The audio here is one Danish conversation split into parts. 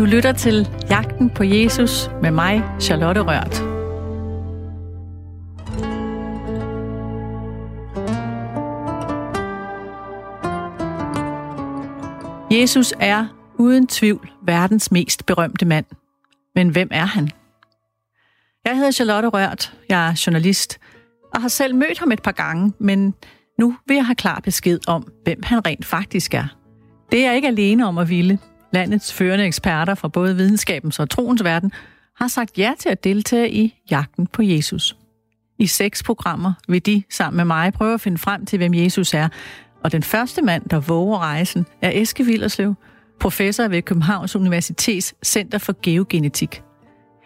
Du lytter til Jagten på Jesus med mig, Charlotte Rørt. Jesus er uden tvivl verdens mest berømte mand. Men hvem er han? Jeg hedder Charlotte Rørt, jeg er journalist, og har selv mødt ham et par gange, men nu vil jeg have klar besked om, hvem han rent faktisk er. Det er jeg ikke alene om at ville. Landets førende eksperter fra både videnskabens og troens verden har sagt ja til at deltage i jagten på Jesus. I seks programmer vil de sammen med mig prøve at finde frem til, hvem Jesus er. Og den første mand, der våger rejsen, er Eske Villerslev, professor ved Københavns Universitets Center for Geogenetik.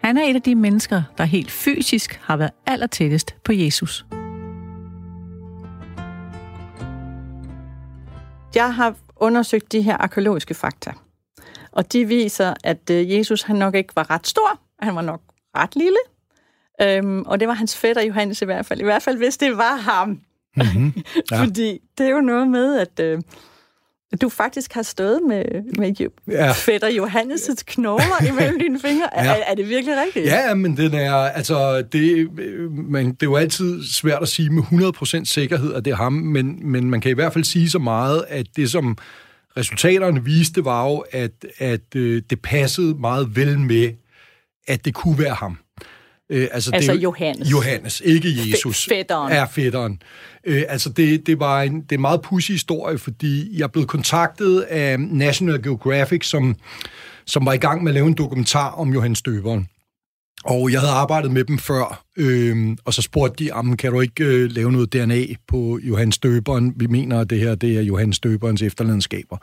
Han er et af de mennesker, der helt fysisk har været allertættest på Jesus. Jeg har undersøgt de her arkeologiske fakta, og de viser, at øh, Jesus han nok ikke var ret stor, han var nok ret lille, øhm, og det var hans fætter Johannes i hvert fald, i hvert fald hvis det var ham. Mm-hmm. Ja. Fordi det er jo noget med, at øh, du faktisk har stået med, med ja. fætter Johannes' knogler imellem dine fingre. Ja. Er, er det virkelig rigtigt? Ja, men den er, altså, det, man, det er jo altid svært at sige med 100% sikkerhed, at det er ham, men, men man kan i hvert fald sige så meget, at det som resultaterne viste, var jo, at, at øh, det passede meget vel med, at det kunne være ham. Øh, altså, altså det, Johannes. Johannes, ikke Jesus. Fætteren. Er fætteren. Øh, altså det, det var en, det er en meget pussy historie, fordi jeg blev kontaktet af National Geographic, som, som var i gang med at lave en dokumentar om Johannes Døberen. Og jeg havde arbejdet med dem før, øh, og så spurgte de, kan du ikke øh, lave noget DNA på Johannes Døberen? Vi mener, at det her det er Johannes Døberens efterladenskaber.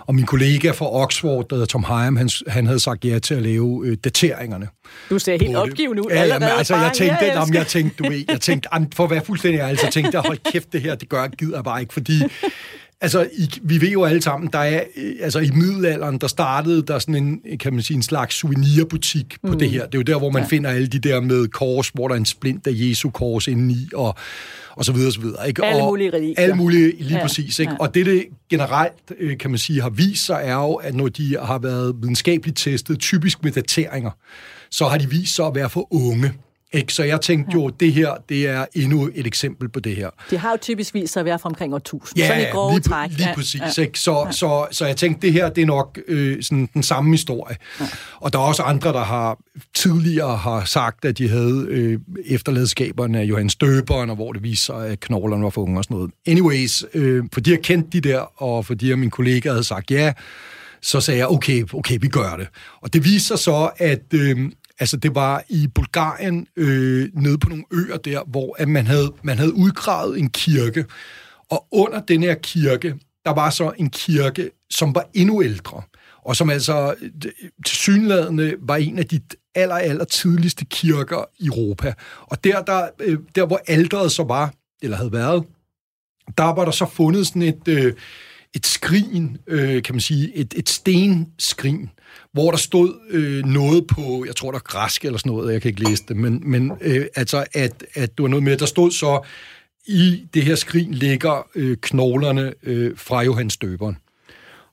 Og min kollega fra Oxford, der hedder Tom Heim, han, han havde sagt ja til at lave øh, dateringerne. Du ser helt opgivet ud ja, allerede. Ja, altså, jeg tænkte, ja, jeg, jeg tænkte, du ved, jeg tænkte, for at være fuldstændig ærlig, så tænkte jeg, hold kæft, det her, det gør gider jeg bare ikke, fordi Altså, i, vi ved jo alle sammen, der er, øh, altså i middelalderen, der startede der sådan en, kan man sige, en slags souvenirbutik på mm. det her. Det er jo der, hvor man ja. finder alle de der med kors, hvor der er en splint af Jesu kors indeni, og, og så videre, og så videre. Ikke? Alle mulige religier. Alle mulige, lige ja. præcis. Ikke? Ja. Og det, det generelt, øh, kan man sige, har vist sig, er jo, at når de har været videnskabeligt testet, typisk med dateringer, så har de vist sig at være for unge. Ikke? Så jeg tænkte jo, det her, det er endnu et eksempel på det her. Det har jo typisk vist sig at være fra omkring år 1000. Ja, sådan i grove lige, træk. lige præcis. Ja. Ikke? Så, ja. så, så jeg tænkte, det her, det er nok øh, sådan den samme historie. Ja. Og der er også andre, der har tidligere har sagt, at de havde øh, efterladskaberne af Johannes Døberen, og hvor det viser sig, at knoglerne var for unge og sådan noget. Anyways, øh, fordi jeg kendte de der, og fordi min kollega havde sagt ja, så sagde jeg, okay, okay, vi gør det. Og det viser så, at, øh, Altså, det var i Bulgarien, øh, nede på nogle øer der, hvor at man, havde, man havde udgravet en kirke. Og under den her kirke, der var så en kirke, som var endnu ældre, og som altså øh, tilsyneladende var en af de aller, aller tidligste kirker i Europa. Og der, der, øh, der hvor alderet så var, eller havde været, der var der så fundet sådan et, øh, et skrin, øh, kan man sige, et, et stenskrin, hvor der stod øh, noget på, jeg tror der er græsk eller sådan noget, jeg kan ikke læse det, men, men øh, altså, at, at du var noget med, der stod så, i det her skrin ligger øh, knoglerne øh, fra Johannes Døberen.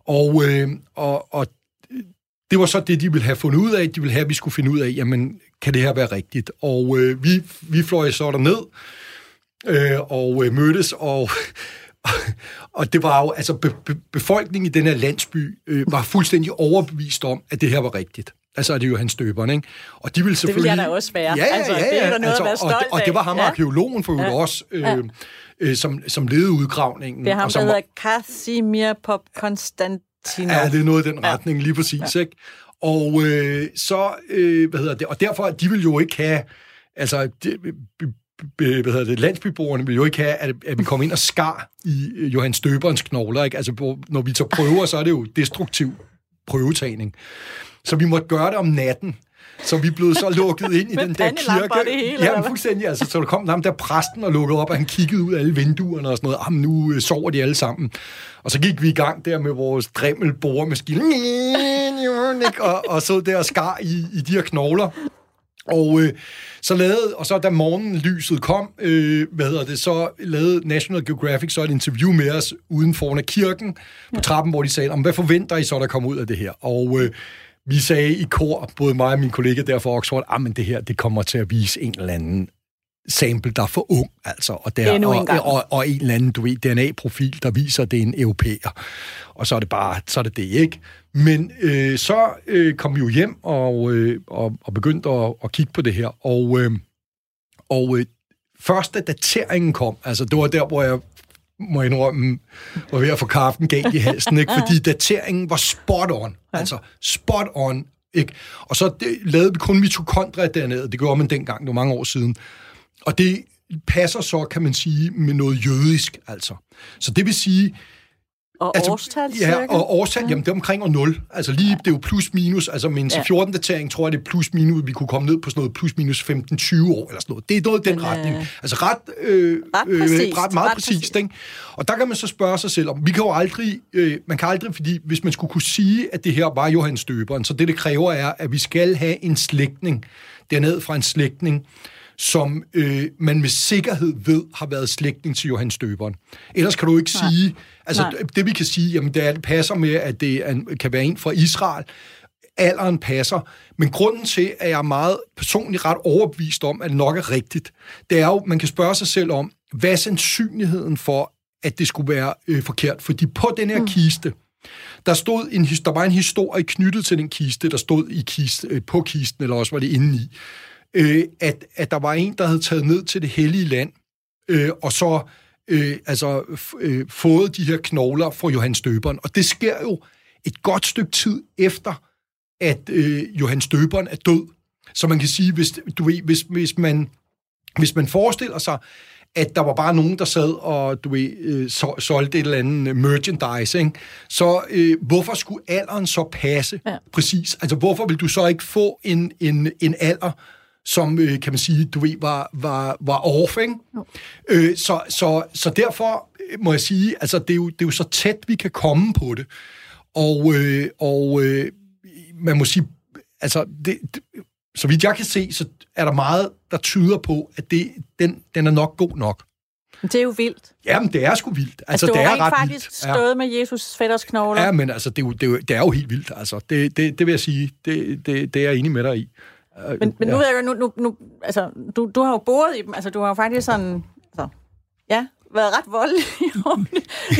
Og, øh, og, og det var så det, de ville have fundet ud af. De ville have, at vi skulle finde ud af, jamen, kan det her være rigtigt? Og øh, vi, vi fløj så derned øh, og øh, mødtes, og og det var jo, altså be, be, befolkningen i den her landsby øh, var fuldstændig overbevist om, at det her var rigtigt. Altså er det jo hans døberen, ikke? Og de ville selvfølgelig... Det ville jeg da også være. Ja, ja, altså, ja. ja. Det er der noget altså, at være stolt og, og det var ham, ja. arkeologen for ja. også, øh, ja. øh, som, som ledede udgravningen. Det er ham, og som, der hedder Casimir Pop Konstantinov. Ja, det er noget i den retning, ja. lige præcis, ja. ikke? Og øh, så, øh, hvad hedder det, og derfor, de vil jo ikke have, altså, de, hvad hedder det, landsbyboerne vil jo ikke have, at, at vi kommer ind og skar i øh, Johannes Døberens knogler. Ikke? Altså, når vi tager prøver, så er det jo destruktiv prøvetagning. Så vi måtte gøre det om natten. Så vi blev så lukket ind i den der kirke. Det hele, ja, fuldstændig. Altså, så der kom ham der præsten og lukkede op, og han kiggede ud af alle vinduerne og sådan noget. Jamen, nu øh, sover de alle sammen. Og så gik vi i gang der med vores drimmel boremaskine. og, og så der og skar i, i de her knogler. Og øh, så lavede, og så da morgenlyset kom, øh, hvad hedder det, så lavede National Geographic så et interview med os uden foran af kirken på trappen, hvor de sagde, om hvad forventer I så, der kommer ud af det her? Og øh, vi sagde i kor, både mig og min kollega der fra Oxford, at ah, det her det kommer til at vise en eller anden sample, der er for ung, altså, og, der, en og, og, og en eller anden, du ved, DNA-profil, der viser, at det er en europæer. Og så er det bare, så er det det, ikke? Men øh, så øh, kom vi jo hjem og, øh, og, og begyndte at, at kigge på det her, og, øh, og øh, første dateringen kom, altså det var der, hvor jeg må jeg indrømme, var ved at få kaffen galt i halsen, ikke? fordi dateringen var spot on. Altså spot on. Ikke? Og så det, lavede vi kun mitokondria dernede. Det gjorde man dengang, det var mange år siden. Og det passer så, kan man sige, med noget jødisk, altså. Så det vil sige, Og altså, årstal, ja, cirka? og årstal, jamen det er omkring år 0. Altså lige, det er jo plus minus, altså med en Ja. 14-datering, tror jeg, det er plus minus, vi kunne komme ned på sådan noget plus minus 15-20 år, eller sådan noget. Det er noget i den Men, retning. øh, Altså ret, øh, ret præcist, ret meget ret præcist, præcist. ikke? Og der kan man så spørge sig selv om, vi kan jo aldrig, øh, man kan aldrig, fordi hvis man skulle kunne sige, at det her var Johannes Døberen, så det, det kræver er, at vi skal have en slægtning, dernede fra en slægtning, som øh, man med sikkerhed ved har været slægtning til Johannes Døberen. Ellers kan du ikke Nej. sige, altså Nej. det vi kan sige, jamen det, er, det passer med, at det er, kan være en fra Israel, alderen passer, men grunden til, at jeg er meget personligt ret overbevist om, at det nok er rigtigt, det er jo, man kan spørge sig selv om, hvad er sandsynligheden for, at det skulle være øh, forkert? Fordi på den her mm. kiste, der stod en, der var en historie knyttet til den kiste, der stod i kiste, øh, på kisten, eller også var det inde i, øh, at, at der var en, der havde taget ned til det hellige land, øh, og så øh, altså, øh, fået de her knogler fra Johannes Døberen. Og det sker jo et godt stykke tid efter, at øh, Johannes Døberen er død. Så man kan sige, hvis, du ved, hvis, hvis, man, hvis man forestiller sig, at der var bare nogen, der sad og du ved, øh, så, solgte et eller andet øh, merchandise, ikke? så øh, hvorfor skulle alderen så passe Ja. præcis? Altså hvorfor vil du så ikke få en, en, en alder, som, øh, kan man sige, du ved, var, var, var off, ikke? Øh, så, så, så derfor øh, må jeg sige, altså det er, jo, det er jo så tæt, vi kan komme på det. Og, øh, og øh, man må sige, altså det, det, så vidt jeg kan se, så er der meget, der tyder på, at det, den, den er nok god nok. Det er jo vildt. Jamen, det er sgu vildt. Altså, Altså, det har er ret faktisk vildt. stået med Jesus fætters knogler. Ja, men altså, det er jo, det er jo, det er jo helt vildt. Altså, det, det, det vil jeg sige, det, det, det er jeg enig med dig i. Øh, Men, men nu ja. ved jeg jo, nu, nu, nu, altså, du, du har jo boret i dem, altså du har jo faktisk sådan, altså, ja, været ret voldelig.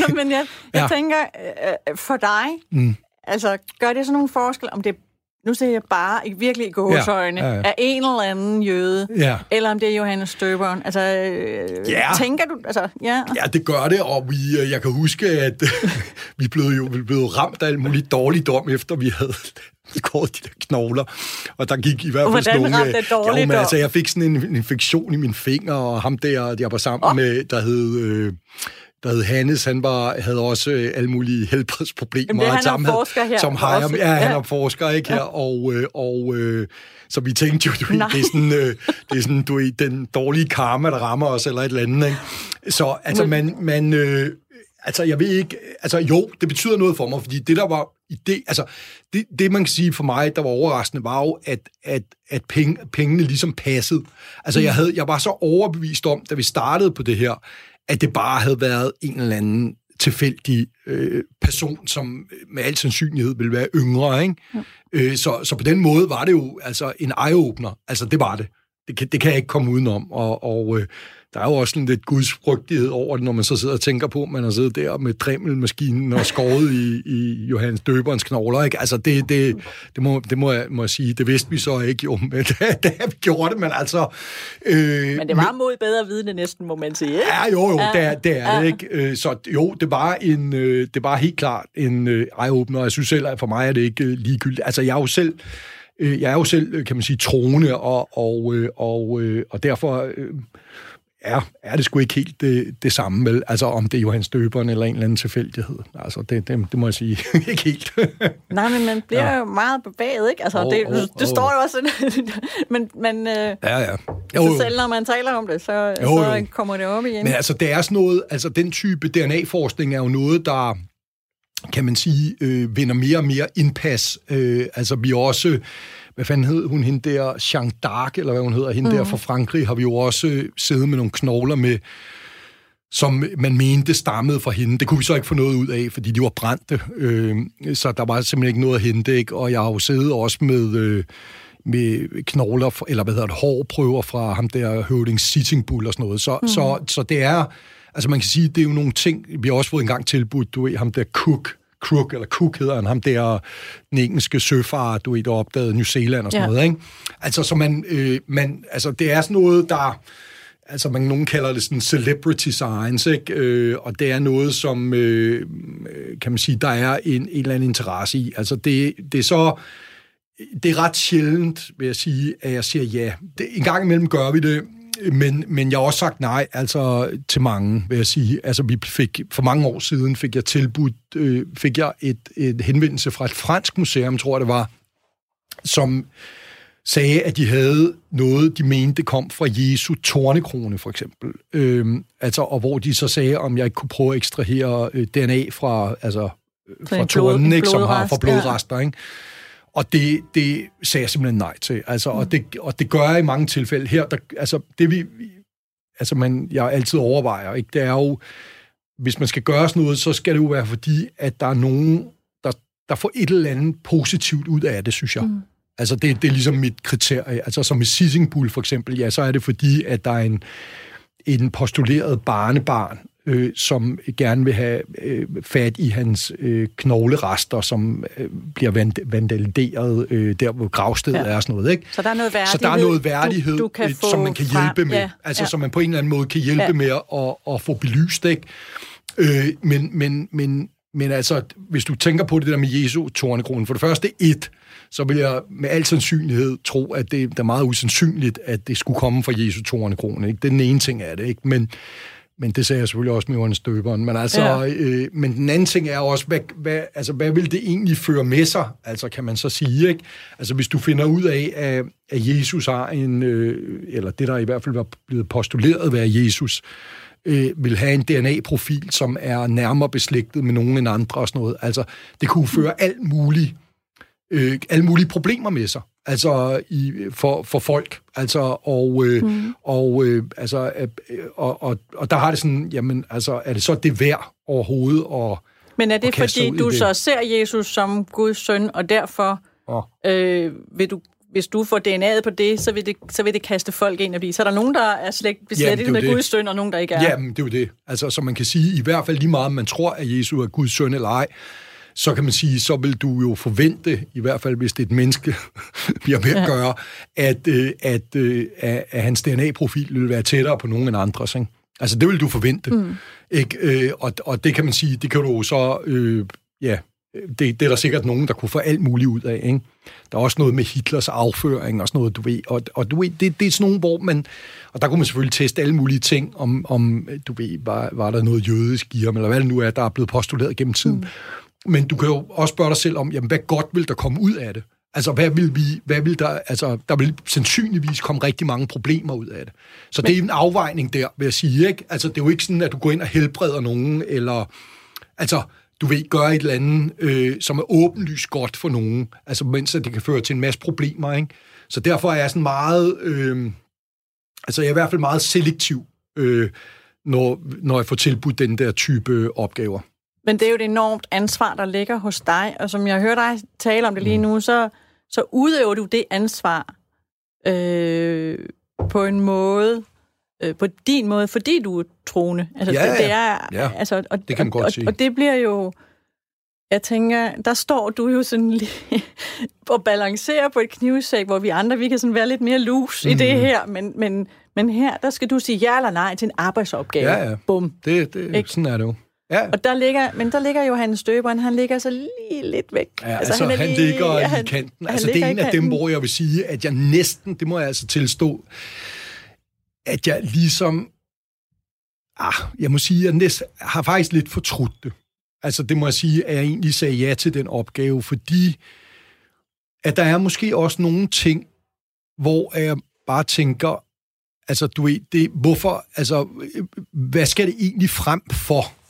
Nå, men jeg, jeg Ja. tænker, øh, for dig, mm. altså, gør det sådan nogle forskel, om det nu ser jeg bare, ikke virkelig i gåsøjne, Ja, ja, ja, er en eller anden jøde, Ja. eller om det er Johannes Støberen. Altså, øh, Ja. tænker du, altså, ja. Ja, det gør det, og vi, øh, jeg kan huske, at vi blev jo vi blev ramt af alt muligt dårligdom, efter vi havde skåret de der knogler. Og der gik i hvert fald Hvordan nogle... ramte det jo, men altså, jeg fik sådan en, en infektion i min finger, og ham der, jeg var sammen oh. med, der hed... Øh, der hed Hannes, han var, havde også øh, alle mulige helbredsproblemer. Jamen, det er han sammen forsker her Som har, ja, han Ja. er forsker, ikke her, og, øh, og øh, så vi tænkte jo, du, Nej. det er sådan, øh, det er sådan, du den dårlige karma, der rammer os, eller et eller andet, ikke? Så altså, man, man øh, altså, jeg ved ikke, altså, jo, det betyder noget for mig, fordi det, der var idé, altså, det, det man kan sige for mig, der var overraskende, var jo, at, at, at penge, pengene ligesom passede. Altså, jeg, havde, jeg var så overbevist om, da vi startede på det her, at det bare havde været en eller anden tilfældig øh, person, som med al sandsynlighed ville være yngre, ikke? Ja. Øh, så, så på den måde var det jo altså en eye-opener. Altså, det var det. Det kan, det kan jeg ikke komme udenom. Og, og øh, der er jo også sådan lidt gudsfrygtighed over det, når man så sidder og tænker på, at man har siddet der med dremmelmaskinen og skåret i, i Johannes Døberens knogler. Ikke? Altså, det, det, det, må, det må, jeg, må jeg sige. Det vidste vi så ikke jo, men det, det har vi gjort det, men altså... Øh, Men det var mod bedre vidne næsten, må man sige. Ikke? Ja, jo, jo, Ja. det er, det, er Ja. det ikke. Øh, Så jo, det var, en, øh, det var helt klart en øh, eye-opener, jeg synes selv, at for mig er det ikke ligegyldigt. Altså, jeg er jo selv, jeg er jo selv, kan man sige, troende, og, og, og, og derfor er, er det sgu ikke helt det, det samme, vel? Altså, om det er Johannes Døberen eller en eller anden tilfældighed. Altså, det, det, det må jeg sige. ikke helt. Nej, men man bliver ja. jo meget bevæget, ikke? Altså, oh, det, åh, det, åh. står jo også men men øh, ja, ja. så selv når man taler om det, så, Jo, så jo. kommer det op igen. Men altså, det er sådan noget, altså den type DNA-forskning er jo noget, der kan man sige, øh, vinder mere og mere indpas. Øh, altså, vi også, hvad fanden hed hun, hende der, Jeanne d'Arc, eller hvad hun hedder, hende mm. der fra Frankrig, har vi jo også øh, siddet med nogle knogler med, som man mente stammede fra hende. Det kunne vi så ikke få noget ud af, fordi de var brændte, øh, så der var simpelthen ikke noget at hente, ikke? og jeg har jo siddet også med... Øh, med knogler, eller hvad hedder det, hårprøver fra ham der høvding Sitting Bull og sådan noget. Så, mm. så, så det er, altså man kan sige, det er jo nogle ting, vi har også fået engang tilbudt, du ved, ham der Cook, Crook, eller Cook hedder han, ham der, den engelske søfar, du ved, der opdagede New Zealand og sådan ja. noget, ikke? Altså, så man, øh, man, altså, det er sådan noget, der, altså man nogen kalder det sådan celebrity science, ikke? Øh, og det er noget, som, øh, kan man sige, der er en, en eller anden interesse i. Altså det, det er så, det er ret sjældent, vil jeg sige, at jeg siger ja. Det, en gang imellem gør vi det, men, men jeg har også sagt nej, altså til mange, vil jeg sige. Altså vi fik, for mange år siden fik jeg tilbudt, øh, fik jeg et, et henvendelse fra et fransk museum, tror jeg det var, som sagde, at de havde noget, de mente kom fra Jesu tornekrone, for eksempel. Øhm, altså, og hvor de så sagde, om jeg ikke kunne prøve at ekstrahere øh, DNA fra, altså, fra tornen, ikke, som har for blodrester, ja. ikke? Og det, det sagde jeg simpelthen nej til. Altså, mm. og, det, og det gør jeg i mange tilfælde. Her, der, altså, det vi, altså man, jeg altid overvejer, ikke, det er jo, hvis man skal gøre sådan noget, så skal det jo være fordi, at der er nogen, der, der får et eller andet positivt ud af det, synes jeg. Mm. Altså, det, det er ligesom mit kriterie. Altså, som i Sissing Bull for eksempel, ja, så er det fordi, at der er en, en postuleret barnebarn, øh, som gerne vil have øh, fat i hans øh, knoglerester, som øh, bliver vand- vandaliseret øh, der, hvor gravstedet ja. er og sådan noget. Ikke? Så der er noget værdighed, så der er noget værdighed du, du øh, som man kan hjælpe frem. med. Ja. Altså, ja. som man på en eller anden måde kan hjælpe ja. med at, at få belyst. Ikke? Øh, men, men, men, men altså, hvis du tænker på det der med Jesu tårnekronen, for det første et, så vil jeg med al sandsynlighed tro, at det, det er meget usandsynligt, at det skulle komme fra Jesu tårnekrone. Ikke? Det er den ene ting af det. Ikke? Men, men det sagde jeg selvfølgelig også med Johannes Døberen. Men, altså, ja. øh, men den anden ting er også, hvad, hvad, altså, hvad vil det egentlig føre med sig? Altså, kan man så sige, ikke? Altså, hvis du finder ud af, at, at Jesus har en, øh, eller det der i hvert fald var blevet postuleret ved Jesus, øh, vil have en DNA-profil, som er nærmere beslægtet med nogen end andre og sådan noget. Altså, det kunne føre alt muligt, øh, alle mulige problemer med sig altså i, for, for folk. Altså, og, øh, mm. og, øh, altså, øh, og, og, og der har det sådan, jamen, altså, er det så det værd overhovedet at Men er det fordi, du det? så ser Jesus som Guds søn, og derfor oh. øh, vil du hvis du får DNA'et på det, så vil det, så vil det kaste folk ind og blive. Så er der nogen, der er slægt beslættet med det. Guds søn, og nogen, der ikke er. Jamen, det er jo det. Altså, så man kan sige, i hvert fald lige meget, om man tror, at Jesus er Guds søn eller ej, så kan man sige, så vil du jo forvente, i hvert fald hvis det er et menneske, vi har med at gøre, at, øh, at, øh, at, at hans DNA-profil vil være tættere på nogen end andres. Ikke? Altså, det vil du forvente. Mm. Ikke? Øh, og, og det kan man sige, det kan du så... Øh, ja, det, det er der sikkert nogen, der kunne få alt muligt ud af. Ikke? Der er også noget med Hitlers afføring og sådan noget, du ved. Og, og du ved, det, det er sådan nogle, hvor man... Og der kunne man selvfølgelig teste alle mulige ting, om, om du ved, var, var der noget jødisk i ham, eller hvad det nu er, der er blevet postuleret gennem tiden. Mm. Men du kan jo også spørge dig selv om, jamen, hvad godt vil der komme ud af det? Altså, hvad vil vi, hvad vil der, altså, der vil sandsynligvis komme rigtig mange problemer ud af det. Så Men... det er en afvejning der, vil jeg sige, ikke? Altså, det er jo ikke sådan, at du går ind og helbreder nogen, eller, altså, du vil gøre et eller andet, øh, som er åbenlyst godt for nogen, altså, mens det kan føre til en masse problemer, ikke? Så derfor er jeg sådan meget, øh, altså, jeg er i hvert fald meget selektiv, øh, når, når jeg får tilbudt den der type opgaver. Men det er jo et enormt ansvar, der ligger hos dig, og som jeg hører dig tale om det lige mm. nu, så, så udøver du det ansvar øh, på en måde, øh, på din måde, fordi du er troende. Altså, ja, det, det er, ja. Altså, og, det kan man godt og, sige. Og det bliver jo, jeg tænker, der står du jo sådan lige og balancerer på et knivsæk, hvor vi andre, vi kan sådan være lidt mere loose mm. i det mhm. her, men, men, men her, der skal du sige ja eller nej til en arbejdsopgave. Ja, ja. Bum. Det, det, sådan er det jo. Ja. Og der ligger, men der ligger Johannes Støberen, han ligger så lige lidt væk. Ja, altså, altså han, han lige, ligger i han, kanten. Altså det er en af dem, hvor jeg vil sige, at jeg næsten, det må jeg altså tilstå, at jeg ligesom, ah, jeg må sige, at jeg næsten, har faktisk lidt fortrudt det. Altså det må jeg sige, at jeg egentlig sagde ja til den opgave, fordi at der er måske også nogle ting, hvor jeg bare tænker, altså du ved, det, hvorfor, altså, hvad skal det egentlig frem for?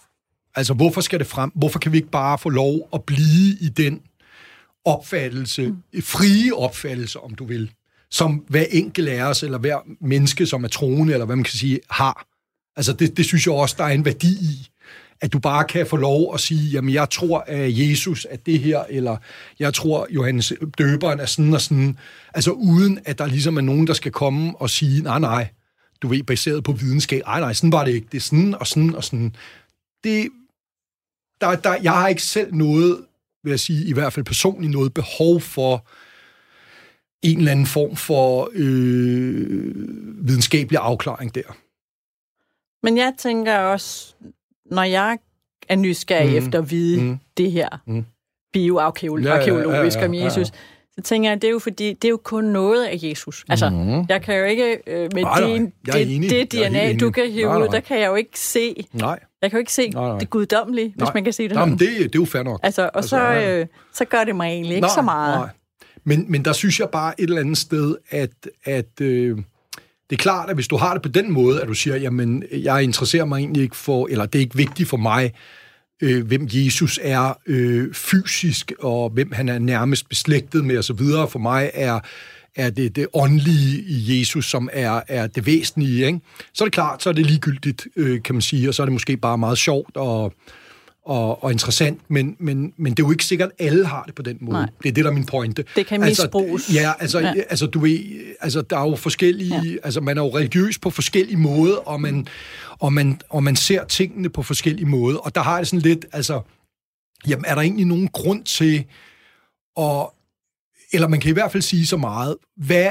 Altså, hvorfor skal det frem? Hvorfor kan vi ikke bare få lov at blive i den opfattelse, mm. frie opfattelse, om du vil, som hver enkelt af os, eller hver menneske, som er troende, eller hvad man kan sige, har. Altså, det, det synes jeg også, der er en værdi i at du bare kan få lov at sige, jamen jeg tror, at Jesus er det her, eller jeg tror, Johannes døberen er sådan og sådan. Altså uden, at der ligesom er nogen, der skal komme og sige, nej, nej, du ved, baseret på videnskab, nej, nej, sådan var det ikke. Det er sådan og sådan og sådan. Det, der, der, jeg har ikke selv noget, vil jeg sige, i hvert fald personligt noget behov for en eller anden form for øh, videnskabelig afklaring der. Men jeg tænker også, når jeg er nysgerrig mm. efter at vide mm. det her mm. bioarkeologisk ja, ja, ja, ja, om Jesus, ja, ja. Så tænker jeg, det er jo fordi, det er jo kun noget af Jesus. Altså, mm. jeg kan jo ikke, øh, med nej, din, nej, det, det DNA, du kan hive ud, der kan jeg jo ikke se, nej. jeg kan jo ikke se nej, nej. det guddommelige, nej. hvis man kan se det nej, men det, det er jo fair nok. Altså, og altså, så, øh, så gør det mig egentlig ikke nej, så meget. Nej. Men, men der synes jeg bare et eller andet sted, at, at øh, det er klart, at hvis du har det på den måde, at du siger, jamen, jeg interesserer mig egentlig ikke for, eller det er ikke vigtigt for mig, øh, hvem Jesus er øh, fysisk, og hvem han er nærmest beslægtet med osv. For mig er, er det det åndelige i Jesus, som er, er det væsentlige. Ikke? Så er det klart, så er det ligegyldigt, øh, kan man sige, og så er det måske bare meget sjovt og og, og interessant, men, men, men det er jo ikke sikkert, at alle har det på den måde. Nej. Det er det, der er min pointe. Det kan misbruges. Altså, ja, altså, ja. altså du ved, altså, der er jo forskellige, ja. altså man er jo religiøs på forskellige måder, og man, og, man, og man ser tingene på forskellige måder, og der har jeg sådan lidt, altså, jamen er der egentlig nogen grund til at, eller man kan i hvert fald sige så meget, hvad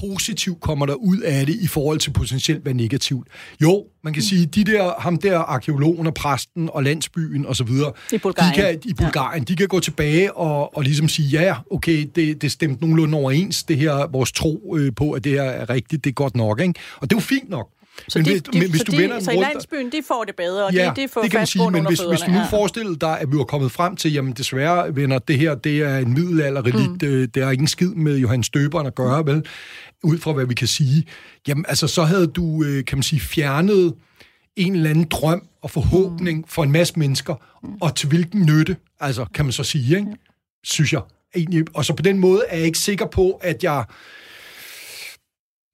positivt kommer der ud af det i forhold til potentielt hvad negativt? Jo, man kan mm. sige, de der, ham der arkeologen og præsten og landsbyen og så videre, I Bulgarien, de kan, i Bulgarien, ja. de kan gå tilbage og, og ligesom sige, ja, okay, det, det stemte nogenlunde overens, det her, vores tro øh, på, at det her er rigtigt, det er godt nok, ikke? Og det er jo fint nok. Så, men de, hvis, de, hvis så, du de, vender så i landsbyen, de får det bedre, og ja, de, de får det kan man sige, men hvis, hvis du nu forestiller dig, at vi var kommet frem til, jamen desværre, venner, det her, det er en middelalderrelikt, mm. det er ikke en skid med Johannes Døberen at gøre, vel? Ud fra, hvad vi kan sige. Jamen, altså, så havde du, øh, kan man sige, fjernet en eller anden drøm og forhåbning mm. for en masse mennesker, og til hvilken nytte, altså, kan man så sige, ikke? Synes jeg. Egentlig. Og så på den måde er jeg ikke sikker på, at jeg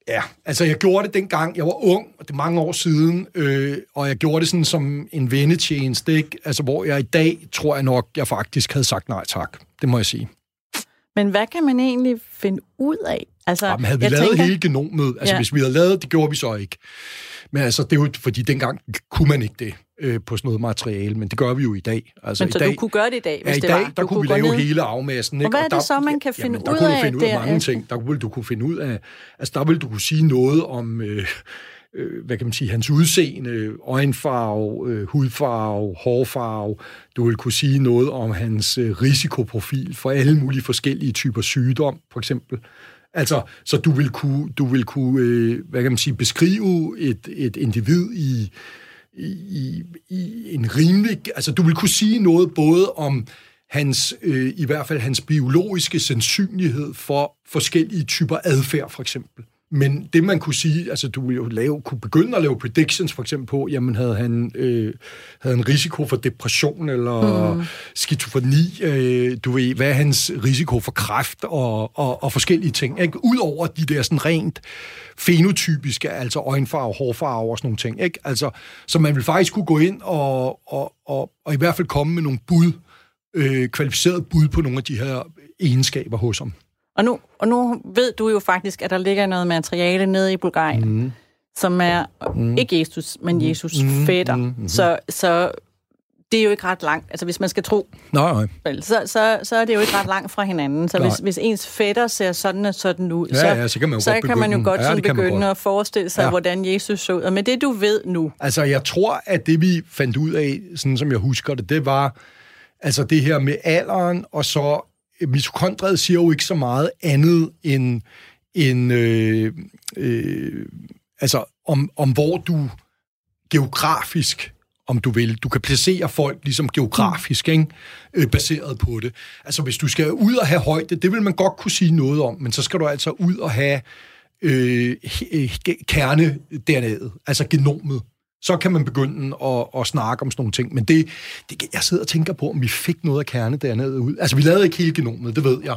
Ja, altså jeg gjorde det dengang, jeg var ung, og det er mange år siden, øh, og jeg gjorde det sådan som en vennetjeneste, ikke? Altså hvor jeg i dag, tror jeg nok, jeg faktisk havde sagt nej tak. Det må jeg sige. Men hvad kan man egentlig finde ud af? Altså, Jamen, havde vi lavet tænker... hele genomet, altså ja. hvis vi havde lavet, det gjorde vi så ikke. Men altså, det er jo, fordi dengang kunne man ikke det øh, på sådan noget materiale, men det gør vi jo i dag. Altså, men så i dag, du kunne gøre det i dag, hvis ja, i det dag, var? der du kunne vi lave ned. hele afmassen. Ikke? Og hvad er det der, så, man kan finde jamen, ud af? Der kunne du finde ud af mange ting. Der ville du kunne finde ud af, altså der ville du kunne sige noget om... Øh, øh, hvad kan man sige, hans udseende, øjenfarve, øh, hudfarve, hårfarve. Du vil kunne sige noget om hans øh, risikoprofil for alle mulige forskellige typer sygdom, for eksempel. Altså, så du vil kunne, du vil kunne øh, hvad kan man sige, beskrive et, et individ i, i, i en rimelig... Altså, du vil kunne sige noget både om hans, øh, i hvert fald hans biologiske sandsynlighed for forskellige typer adfærd, for eksempel. Men det, man kunne sige, altså du jo lave, kunne begynde at lave predictions for eksempel på, jamen havde han øh, havde en risiko for depression eller mm. skizofreni, øh, du ved, hvad er hans risiko for kræft og, og, og forskellige ting. Ikke? Udover de der sådan rent fenotypiske, altså øjenfarve, hårfarve og sådan nogle ting. Ikke? Altså, så man vil faktisk kunne gå ind og, og, og, og i hvert fald komme med nogle bud, øh, kvalificeret bud på nogle af de her egenskaber hos ham. Og nu, og nu ved du jo faktisk, at der ligger noget materiale nede i Bulgarien, mm. som er mm. ikke Jesus, men mm. Jesus mm. fætter. Mm. Mm. Så, så det er jo ikke ret langt. Altså, hvis man skal tro, nej, nej. Vel, så, så, så er det jo ikke ret langt fra hinanden. Så hvis, hvis ens fætter ser sådan og sådan ud, ja, så, ja, så kan man jo så godt, kan man jo godt ja, begynde godt. at forestille sig, ja. hvordan Jesus så ud. Og med det, du ved nu... Altså, jeg tror, at det, vi fandt ud af, sådan som jeg husker det, det var altså det her med alderen, og så mitokondriet siger jo ikke så meget andet end, end øh, øh, altså om, om hvor du geografisk om du vil. Du kan placere folk ligesom geografisk, ikke? Øh, baseret på det. Altså, hvis du skal ud og have højde, det vil man godt kunne sige noget om, men så skal du altså ud og have øh, kerne-DNA'et, øh, altså genomet så kan man begynde at, at snakke om sådan nogle ting. Men det, det, jeg sidder og tænker på, om vi fik noget af kerne dernede ud. Altså, vi lavede ikke hele genomet, det ved jeg.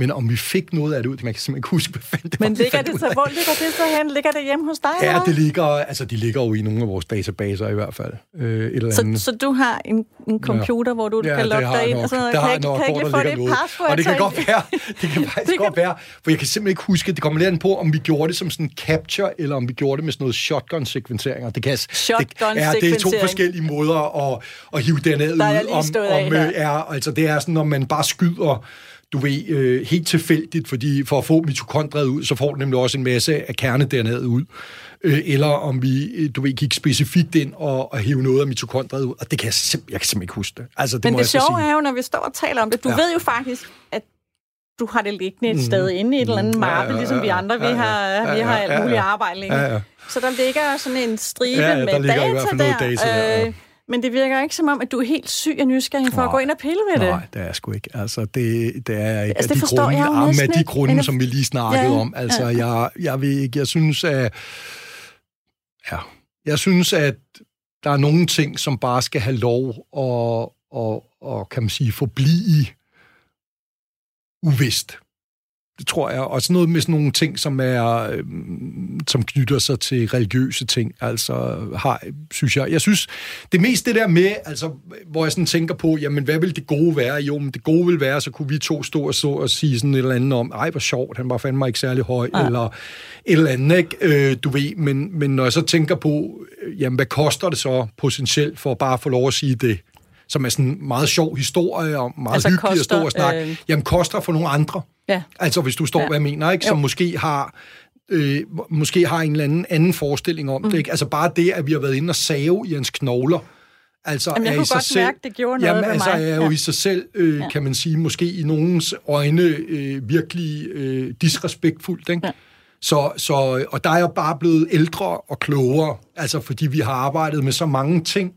Men om vi fik noget af det ud, det man kan simpelthen ikke huske, hvad fanden det Men var, ligger det så, hvor ligger det så hen? Ligger det hjemme hos dig? Ja, eller? det ligger, altså, de ligger jo i nogle af vores databaser i hvert fald. Øh, et eller så, andet. så du har en, en computer, ja. hvor du Ja, kan logge dig ind? Og sådan noget? Der kan jeg nok, kan jeg ikke få det password? Og det kan godt være, det kan faktisk Det kan- godt være, for jeg kan simpelthen ikke huske, det kommer lidt an på, om vi gjorde det som sådan en capture, eller om vi gjorde det med sådan noget shotgun-sekvenseringer. Det kan, det, ja, det er to forskellige måder at, at hive den ud. Der er lige om, af om, her. øh, er, altså det er sådan, når man bare skyder du ved, øh, helt tilfældigt, fordi for at få mitokondriet ud, så får du nemlig også en masse af kerne ud. Øh, eller om vi, øh, du ved, gik specifikt ind og, og hæve noget af mitokondriet ud. Og det kan jeg, simp- jeg kan simpelthen ikke huske det. Altså, det Men må det sjove sige. er jo, når vi står og taler om det, du Ja. ved jo faktisk, at du har det liggende et sted inde i et eller andet Mm. Ja, mappe, ja, ja, ligesom vi andre, vi har, vi har alt muligt arbejde ja. Så der ligger sådan en stribe Ja, ja, der med data der. data ja. øh, men det virker ikke som om, at du er helt syg og nysgerrig for at Nej. gå ind og pille ved det. Nej, det er sgu ikke. Altså, det, det er jeg ikke. Altså, det af de grunde, jeg Med de ikke. grunde, som vi lige snakkede Ja, om. Altså, ja. jeg, jeg ved ikke, jeg synes, at... Ja, jeg synes, at der er nogle ting, som bare skal have lov at, og, og kan man sige, forblive uvist. Det tror jeg. Og sådan noget med sådan nogle ting, som er, øhm, som knytter sig til religiøse ting, altså har, synes jeg. Jeg synes, det mest det der med, altså, hvor jeg sådan tænker på, jamen, hvad vil det gode være? Jo, men det gode vil være, så kunne vi to stå og, så og sige sådan et eller andet om, ej, hvor sjovt, han var fandme ikke særlig høj, ja. eller et eller andet, ikke? Øh, du ved, men, men når jeg så tænker på, øh, jamen, hvad koster det så potentielt for bare at få lov at sige det? Som er sådan en meget sjov historie, og meget Altså hyggelig koster, og stor snak, øh, øh... jamen koster for nogle andre. Ja. Altså, hvis du står, Ja. hvad jeg mener, ikke? Som Jo. måske har, øh, måske har en eller anden, anden forestilling om mm. det, ikke? Altså, bare det, at vi har været inde og save i hans knogler, altså Jamen, jeg kunne godt selv, mærke, det gjorde noget jamen, altså, mig. er jo Ja. i sig selv, øh, Ja. kan man sige, måske i nogens øjne øh, virkelig øh, disrespektfuldt, ikke? Ja. Så, så, og der er jeg bare blevet ældre og klogere, altså fordi vi har arbejdet med så mange ting,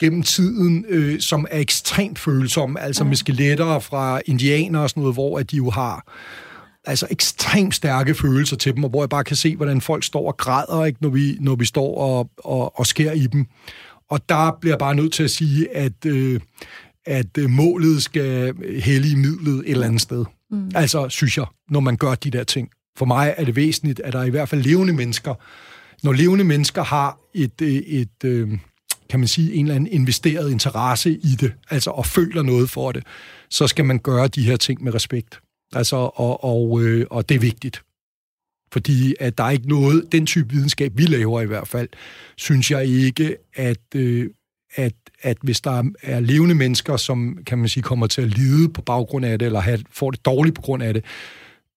gennem tiden, øh, som er ekstremt følsomme, altså med skeletter fra indianere og sådan noget, hvor at de jo har altså ekstremt stærke følelser til dem, og hvor jeg bare kan se, hvordan folk står og græder, ikke, når, vi, når vi står og, og, og skærer i dem. Og der bliver jeg bare nødt til at sige, at, øh, at øh, målet skal hellige midlet et eller andet sted. Mm. Altså, synes jeg, når man gør de der ting. For mig er det væsentligt, at der er i hvert fald levende mennesker, når levende mennesker har et, øh, et øh, kan man sige, en eller anden investeret interesse i det, altså og føler noget for det, så skal man gøre de her ting med respekt. Altså, og, og, øh, og det er vigtigt. Fordi at der er ikke noget, den type videnskab, vi laver i hvert fald, synes jeg ikke, at, øh, at, at hvis der er levende mennesker, som kan man sige, kommer til at lide på baggrund af det, eller have, får det dårligt på grund af det,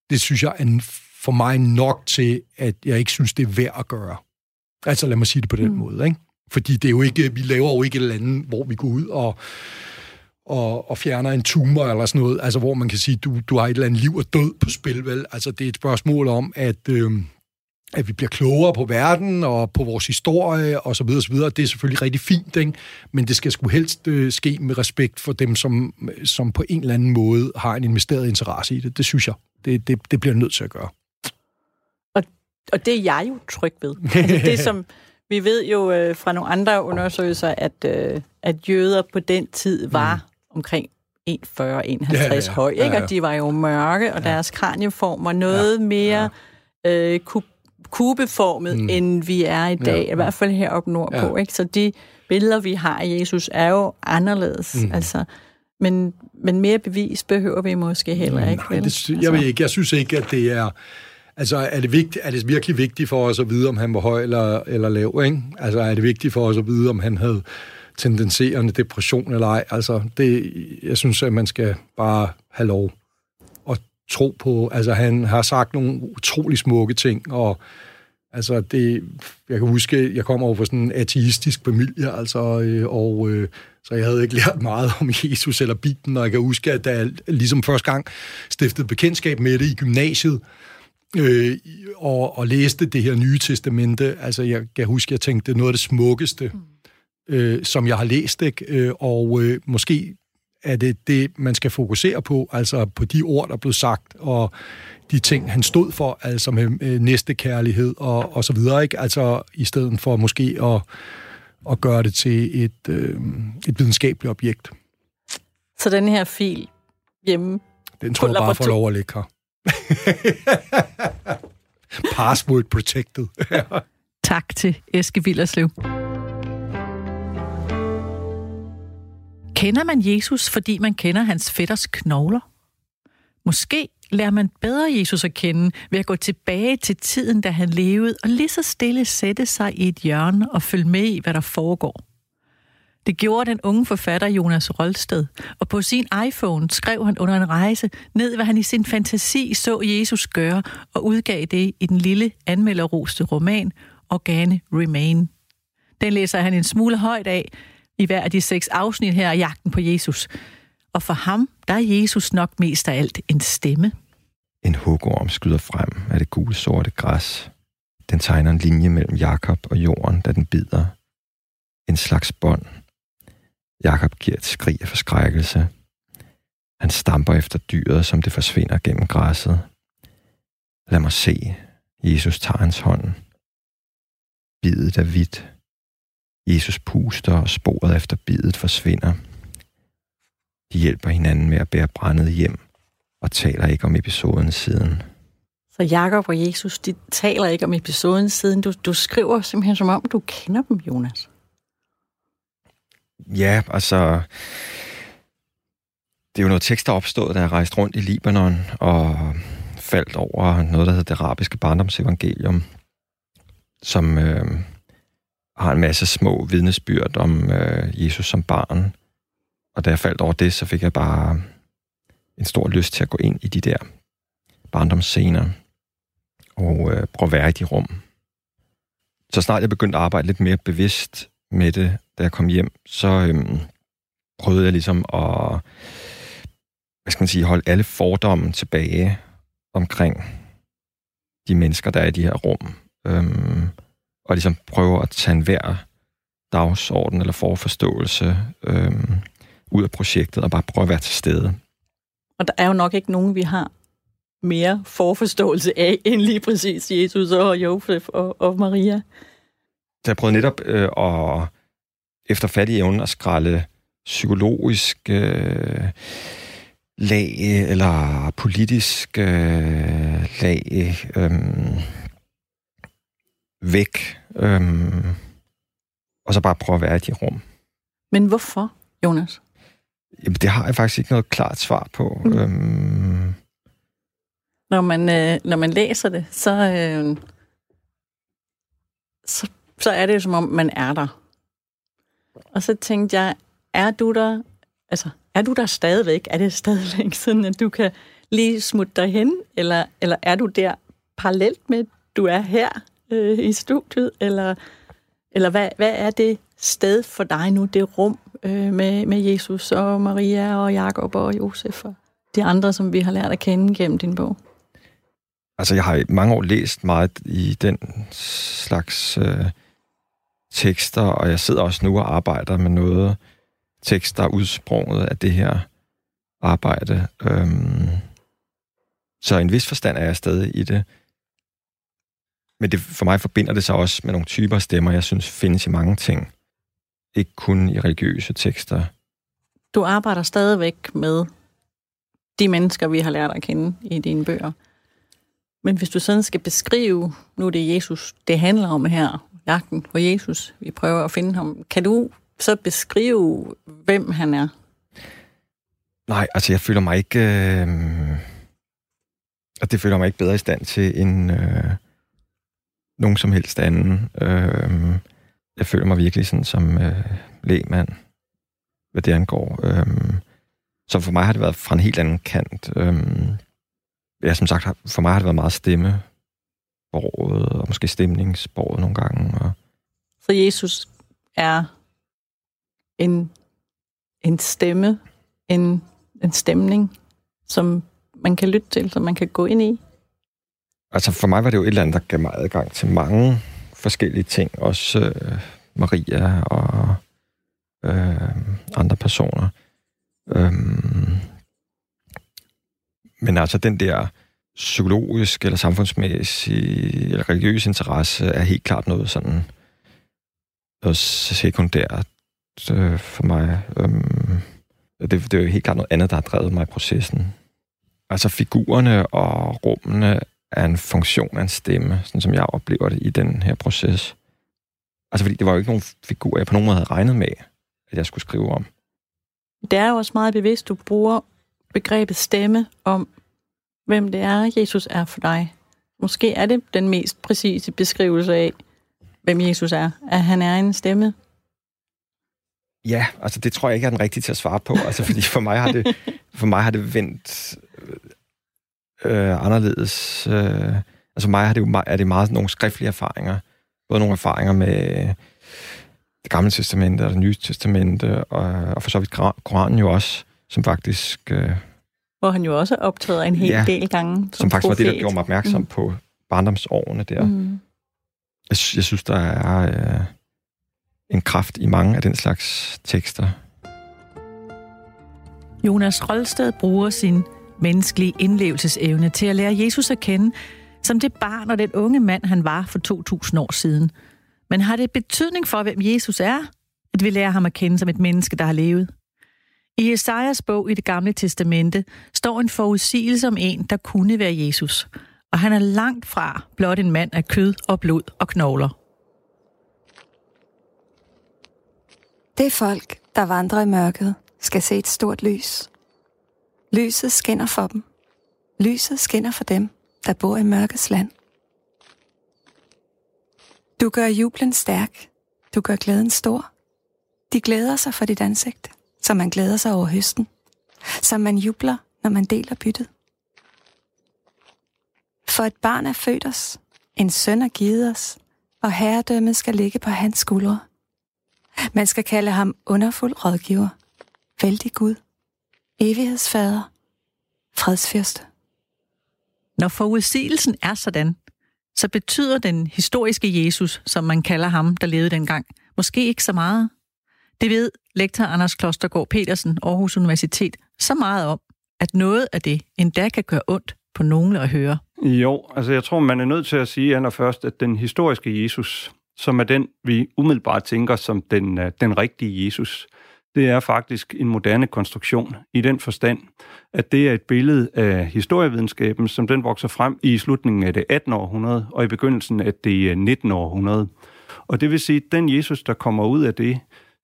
det synes jeg er for mig nok til, at jeg ikke synes, det er værd at gøre. Altså lad mig sige det på den mm. måde, ikke? Fordi det er jo ikke, vi laver jo ikke et eller andet, hvor vi går ud og, og, og fjerner en tumor eller sådan noget, altså hvor man kan sige, du, du har et eller andet liv og død på spil, vel? Altså det er et spørgsmål om, at, øh, at vi bliver klogere på verden og på vores historie og så videre, så videre. Det er selvfølgelig rigtig fint, ikke? men det skal sgu helst øh, ske med respekt for dem, som, som på en eller anden måde har en investeret interesse i det. Det synes jeg. Det, det, det bliver nødt til at gøre. Og, og det er jeg jo tryg ved. Altså det, som vi ved jo øh, fra nogle andre undersøgelser, at, øh, at jøder på den tid var mm. omkring 1,40-51 Ja, ja, ja. høj, ikke? Ja, ja. og de var jo mørke, og deres kranieform var noget mere øh, ku, kubeformet, mm. end vi er i dag, Ja, i hvert fald heroppe nordpå. Ja. Ikke? Så de billeder, vi har af Jesus, er jo anderledes. Mm. Altså, men, men mere bevis behøver vi måske heller ikke. Nej, vel? det, jeg ved ikke. Jeg synes ikke, at det er... Altså, er det, vigtigt, er det virkelig vigtigt for os at vide, om han var høj eller, eller lav, ikke? Altså, er det vigtigt for os at vide, om han havde tendenserende depression eller ej? Altså, det, jeg synes, at man skal bare have lov at tro på. Altså, han har sagt nogle utrolig smukke ting, og altså, det, jeg kan huske, jeg kommer over fra sådan en ateistisk familie, altså, øh, og øh, så jeg havde ikke lært meget om Jesus eller Bibelen, og jeg kan huske, at da jeg ligesom første gang stiftede bekendtskab med det i gymnasiet, øh, og, og læste det her nye testamente, altså jeg kan huske, jeg tænkte, det er noget af det smukkeste, øh, som jeg har læst, ikke? Øh, og øh, måske er det det, man skal fokusere på, altså på de ord, der blev sagt, og de ting, han stod for, altså med øh, næstekærlighed og, og så videre, ikke? Altså i stedet for måske at, at gøre det til et, øh, et videnskabeligt objekt. Så den her fil hjemme Den tror jeg bare får lov at ligge her. Password protected. tak til Eske Villerslev. Kender man Jesus, fordi man kender hans fætters knogler? Måske lærer man bedre Jesus at kende ved at gå tilbage til tiden, da han levede, og lige så stille sætte sig i et hjørne og følge med i, hvad der foregår. Det gjorde den unge forfatter Jonas Rolsted, og på sin iPhone skrev han under en rejse ned, hvad han i sin fantasi så Jesus gøre, og udgav det i den lille anmelderroste roman Organe Remain. Den læser han en smule højt af i hver af de seks afsnit her af Jagten på Jesus. Og for ham, der er Jesus nok mest af alt en stemme. En hugorm skyder frem af det gule sorte græs. Den tegner en linje mellem Jakob og jorden, da den bider. En slags bånd. Jakob giver et skrig af forskrækkelse. Han stamper efter dyret, som det forsvinder gennem græsset. Lad mig se. Jesus tager hans hånd. Bidet er hvidt. Jesus puster, og sporet efter bidet forsvinder. De hjælper hinanden med at bære brændet hjem, og taler ikke om episoden siden. Så Jakob og Jesus, de taler ikke om episoden siden. Du, du skriver simpelthen som om, du kender dem, Jonas. Ja, altså... Det er jo noget tekst, der opstod, da jeg rejste rundt i Libanon og faldt over noget, der hedder det arabiske barndomsevangelium, som øh, har en masse små vidnesbyrd om øh, Jesus som barn. Og da jeg faldt over det, så fik jeg bare en stor lyst til at gå ind i de der barndomsscener og øh, prøve at være i de rum. Så snart jeg begyndte at arbejde lidt mere bevidst med det, da jeg kom hjem, så øhm, prøvede jeg ligesom at hvad skal man sige, holde alle fordomme tilbage omkring de mennesker, der er i de her rum. Øhm, og ligesom prøve at tage en hver dagsorden eller forforståelse øhm, ud af projektet og bare prøve at være til stede. Og der er jo nok ikke nogen, vi har mere forforståelse af, end lige præcis Jesus og Josef og, og Maria. Så jeg prøvede netop øh, at efter fattig evnen at skralde psykologisk øh, lag eller politisk øh, lag øh, væk. Øh, og så bare prøve at være i de rum. Men hvorfor, Jonas? Jamen, det har jeg faktisk ikke noget klart svar på. Mm. Øhm... Når, man, øh, når man læser det, så, øh, så, så er det jo som om, man er der. Og så tænkte jeg, er du der, altså, er du der stadigvæk? Er det stadigvæk sådan, at du kan lige smutte dig hen? Eller, eller er du der parallelt med, at du er her øh, i studiet? Eller, eller hvad, hvad er det sted for dig nu, det rum øh, med, med Jesus og Maria og Jakob og Josef og de andre, som vi har lært at kende gennem din bog? Altså, jeg har i mange år læst meget i den slags øh, tekster, og jeg sidder også nu og arbejder med noget tekst, der er udsprunget af det her arbejde. Øhm, så i en vis forstand er jeg stadig i det. Men det, for mig forbinder det sig også med nogle typer stemmer, jeg synes findes i mange ting. Ikke kun i religiøse tekster. Du arbejder stadigvæk med de mennesker, vi har lært at kende i dine bøger. Men hvis du sådan skal beskrive, nu er det Jesus, det handler om her, jagten på Jesus, vi prøver at finde ham, kan du så beskrive, hvem han er? Nej, altså jeg føler mig ikke... Øh, og det føler mig ikke bedre i stand til end øh, nogen som helst anden. Øh, jeg føler mig virkelig sådan som øh, lægmand, hvad det angår. Øh, så for mig har det været fra en helt anden kant. Øh, ja, som sagt, for mig har det været meget stemme og måske stemningsbordet nogle gange. Og... Så Jesus er en, en stemme, en, en stemning, som man kan lytte til, som man kan gå ind i? Altså for mig var det jo et eller andet, der gav mig adgang til mange forskellige ting. Også øh, Maria og øh, andre personer. Øh, men altså den der psykologisk eller samfundsmæssig eller religiøs interesse er helt klart noget sådan noget sekundært øh, for mig. Øhm, det, det er jo helt klart noget andet, der har drevet mig i processen. altså figurerne og rummene er en funktion af en stemme, sådan som jeg oplever det i den her proces. Altså fordi det var jo ikke nogen figur, jeg på nogen måde havde regnet med, at jeg skulle skrive om. Det er jo også meget bevidst, du bruger begrebet stemme om, hvem det er, Jesus er for dig. Måske er det den mest præcise beskrivelse af, hvem Jesus er, at han er en stemme. Ja, altså det tror jeg ikke er den rigtige til at svare på, altså fordi for mig har det, for mig har det vendt øh, anderledes. Øh, altså mig har det jo, er det meget nogle skriftlige erfaringer, både nogle erfaringer med det gamle testamente og det nye testamente, og, og for så vidt Koranen jo også, som faktisk... Øh, hvor han jo også optræder en hel ja, del gange som, som faktisk profet. var det, der gjorde mig opmærksom mm. på barndomsårene der. Mm. Jeg, jeg synes, der er øh, en kraft i mange af den slags tekster. Jonas Rolsted bruger sin menneskelige indlevelsesevne til at lære Jesus at kende som det barn og den unge mand, han var for 2000 år siden. Men har det betydning for, hvem Jesus er, at vi lærer ham at kende som et menneske, der har levet? I Esajas bog i det gamle testamente står en forudsigelse om en, der kunne være Jesus, og han er langt fra blot en mand af kød og blod og knogler. Det folk, der vandrer i mørket, skal se et stort lys. Lyset skinner for dem. Lyset skinner for dem, der bor i mørkets land. Du gør jublen stærk. Du gør glæden stor. De glæder sig for dit ansigt, som man glæder sig over høsten. Som man jubler, når man deler byttet. For et barn er født os, en søn er givet os, og herredømmet skal ligge på hans skuldre. Man skal kalde ham underfuld rådgiver, vældig Gud, evighedsfader, fredsfyrste. Når forudsigelsen er sådan, så betyder den historiske Jesus, som man kalder ham, der levede dengang, måske ikke så meget. Det ved lektor Anders Klostergaard Petersen, Aarhus Universitet, så meget om, at noget af det endda kan gøre ondt på nogen at høre. Jo, altså jeg tror, man er nødt til at sige allerførst, at den historiske Jesus, som er den, vi umiddelbart tænker som den, øh, den rigtige Jesus, det er faktisk en moderne konstruktion i den forstand, at det er et billede af historievidenskaben, som den vokser frem i slutningen af det 18. århundrede og i begyndelsen af det øh, 19. århundrede. Og det vil sige, at den Jesus, der kommer ud af det,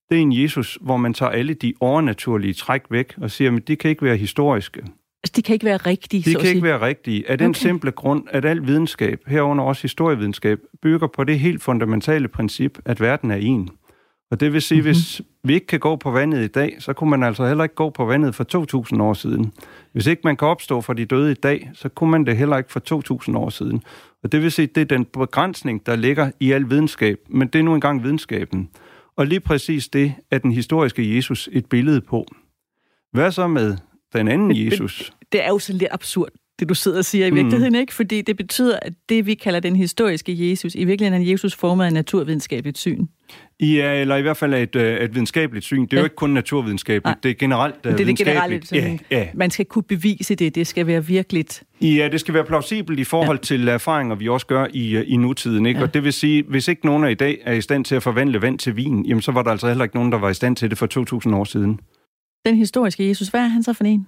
det er en Jesus, hvor man tager alle de overnaturlige træk væk og siger, at de kan ikke være historiske. Altså, de kan ikke være rigtige, De så kan ikke være rigtige. Af den okay. simple grund, at al videnskab, herunder også historievidenskab, bygger på det helt fundamentale princip, at verden er en. Og det vil sige, mm-hmm. hvis vi ikke kan gå på vandet i dag, så kunne man altså heller ikke gå på vandet for 2.000 år siden. Hvis ikke man kan opstå for de døde i dag, så kunne man det heller ikke for 2.000 år siden. Og det vil sige, det er den begrænsning, der ligger i al videnskab, men det er nu engang videnskaben. Og lige præcis det er den historiske Jesus et billede på. Hvad så med den anden Jesus? Det er jo sådan lidt absurd det, du sidder og siger i virkeligheden, mm. ikke? Fordi det betyder, at det, vi kalder den historiske Jesus, i virkeligheden er Jesus formet af naturvidenskabeligt syn. Ja, eller i hvert fald et, øh, et videnskabeligt syn. Det er ja. jo ikke kun naturvidenskabeligt, Nej. det er generelt det er det generelt, ja, ja. Man skal kunne bevise det, det skal være virkeligt. Ja, det skal være plausibelt i forhold ja. til erfaringer, vi også gør i, øh, i nutiden. Ikke? Ja. Og det vil sige, hvis ikke nogen af i dag er i stand til at forvandle vand til vin, jamen så var der altså heller ikke nogen, der var i stand til det for 2.000 år siden. Den historiske Jesus, hvad er han så for en?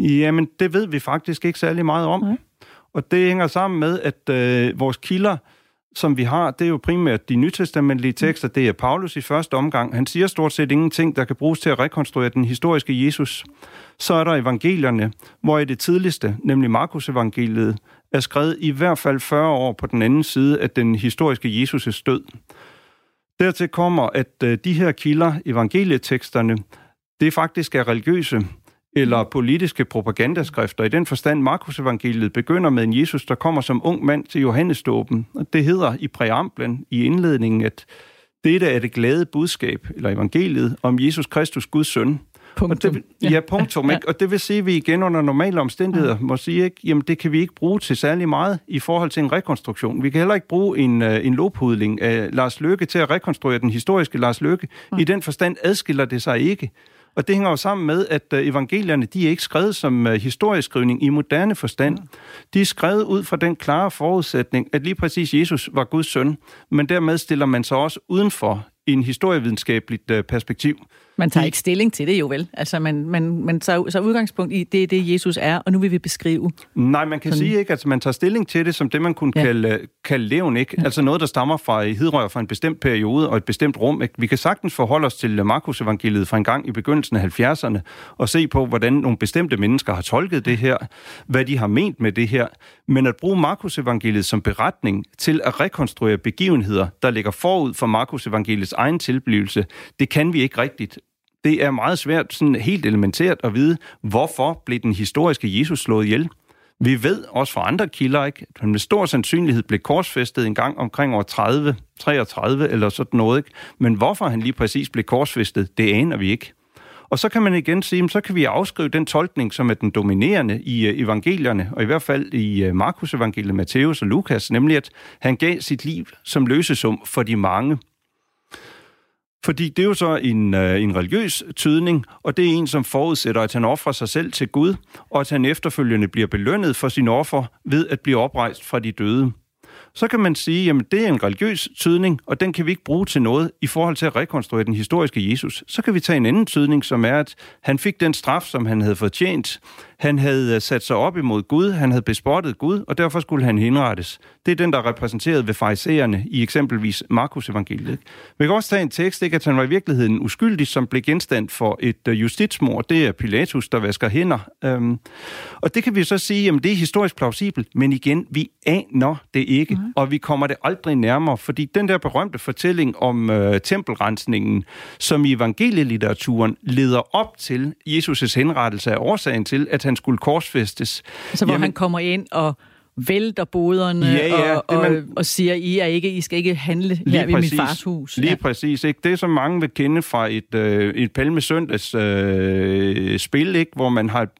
Jamen, det ved vi faktisk ikke særlig meget om. Okay. Og det hænger sammen med, at øh, vores kilder, som vi har, det er jo primært de nytestamentlige tekster. Det er Paulus i første omgang. Han siger stort set ingenting, der kan bruges til at rekonstruere den historiske Jesus. Så er der evangelierne, hvor i det tidligste, nemlig Markus evangeliet, er skrevet i hvert fald 40 år på den anden side af den historiske Jesus' død. Dertil kommer, at øh, de her kilder, evangelieteksterne, det faktisk er religiøse eller politiske propagandaskrifter. I den forstand, Markus evangeliet begynder med en Jesus, der kommer som ung mand til Johannesdåben. Og det hedder i præamblen, i indledningen, at dette er det glade budskab, eller evangeliet, om Jesus Kristus, Guds søn. Punktum. Og det, ja, punktum. Ikke? Og det vil sige, at vi igen under normale omstændigheder må sige, ikke, jamen det kan vi ikke bruge til særlig meget i forhold til en rekonstruktion. Vi kan heller ikke bruge en, uh, en lobhudling af Lars Løkke til at rekonstruere den historiske Lars Løkke. I den forstand adskiller det sig ikke. Og det hænger jo sammen med, at øh, evangelierne, de er ikke skrevet som uh, historieskrivning i moderne forstand. De er skrevet ud fra den klare forudsætning, at lige præcis Jesus var Guds søn, men dermed stiller man sig også udenfor i en historievidenskabeligt uh, perspektiv. Man tager ikke stilling til det jo vel. Altså, man, man, man tager så udgangspunkt i, det er det, Jesus er, og nu vil vi beskrive. Nej, man kan Sådan. sige ikke, at man tager stilling til det som det, man kunne ja. kalde, kalde leven, ikke? Ja. Altså noget, der stammer fra i hidrør fra en bestemt periode og et bestemt rum. Ikke? Vi kan sagtens forholde os til Markus evangeliet fra en gang i begyndelsen af 70'erne og se på, hvordan nogle bestemte mennesker har tolket det her, hvad de har ment med det her. Men at bruge Markus evangeliet som beretning til at rekonstruere begivenheder, der ligger forud for Markus evangeliets egen tilblivelse, det kan vi ikke rigtigt det er meget svært, sådan helt elementært at vide, hvorfor blev den historiske Jesus slået ihjel. Vi ved også fra andre kilder, ikke, at han med stor sandsynlighed blev korsfæstet en gang omkring år 30, 33 eller sådan noget. Ikke? Men hvorfor han lige præcis blev korsfæstet, det aner vi ikke. Og så kan man igen sige, så kan vi afskrive den tolkning, som er den dominerende i øh, evangelierne, og i hvert fald i øh, Markus evangeliet, Matthæus og Lukas, nemlig at han gav sit liv som løsesum for de mange. Fordi det er jo så en, øh, en religiøs tydning, og det er en, som forudsætter, at han offrer sig selv til Gud, og at han efterfølgende bliver belønnet for sin offer ved at blive oprejst fra de døde så kan man sige, at det er en religiøs tydning, og den kan vi ikke bruge til noget i forhold til at rekonstruere den historiske Jesus. Så kan vi tage en anden tydning, som er, at han fik den straf, som han havde fortjent. Han havde øh, sat sig op imod Gud, han havde bespottet Gud, og derfor skulle han henrettes. Det er den, der er repræsenteret ved farisæerne i eksempelvis Markus evangeliet. Vi kan også tage en tekst, ikke, at han var i virkeligheden uskyldig, som blev genstand for et øh, justitsmord. Det er Pilatus, der vasker hænder. Øhm, og det kan vi så sige, at det er historisk plausibelt, men igen, vi aner det ikke, mm. og vi kommer det aldrig nærmere, fordi den der berømte fortælling om øh, tempelrensningen, som i evangelielitteraturen leder op til Jesus' henrettelse af årsagen til, at han skulle korsfæstes. Så hvor Jamen, han kommer ind og vælter boderne ja, ja, og, og, man, og siger, I, er ikke, I skal ikke handle her ved mit fars hus. Lige ja. præcis. Ikke? Det, som mange vil kende fra et, øh, et palmesøndags øh, spil, ikke? hvor man har et,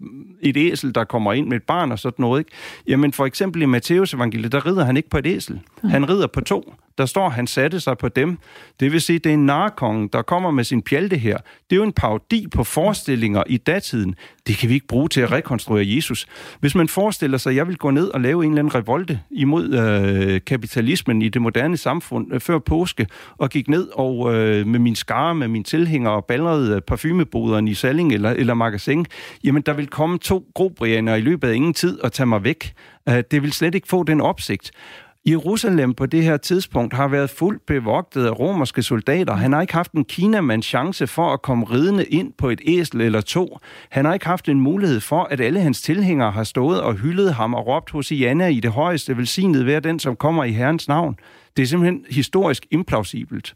et æsel, der kommer ind med et barn og sådan noget. Ikke? Jamen for eksempel i Matteus evangeliet, der rider han ikke på et æsel. Han rider på to. Der står, han satte sig på dem. Det vil sige, det er en narkongen, der kommer med sin pjalte her. Det er jo en parodi på forestillinger i datiden. Det kan vi ikke bruge til at rekonstruere Jesus. Hvis man forestiller sig, at jeg vil gå ned og lave en eller anden revolte imod øh, kapitalismen i det moderne samfund øh, før påske, og gik ned og øh, med min skare, med mine tilhængere og ballerede øh, parfumeboderen parfumeboderne i Salling eller, eller Magasin, jamen der vil komme to grobrianer i løbet af ingen tid og tage mig væk. Øh, det vil slet ikke få den opsigt. Jerusalem på det her tidspunkt har været fuldt bevogtet af romerske soldater. Han har ikke haft en kinamands chance for at komme ridende ind på et æsel eller to. Han har ikke haft en mulighed for, at alle hans tilhængere har stået og hyldet ham og råbt hos Iana i det højeste velsignet ved den, som kommer i Herrens navn. Det er simpelthen historisk implausibelt.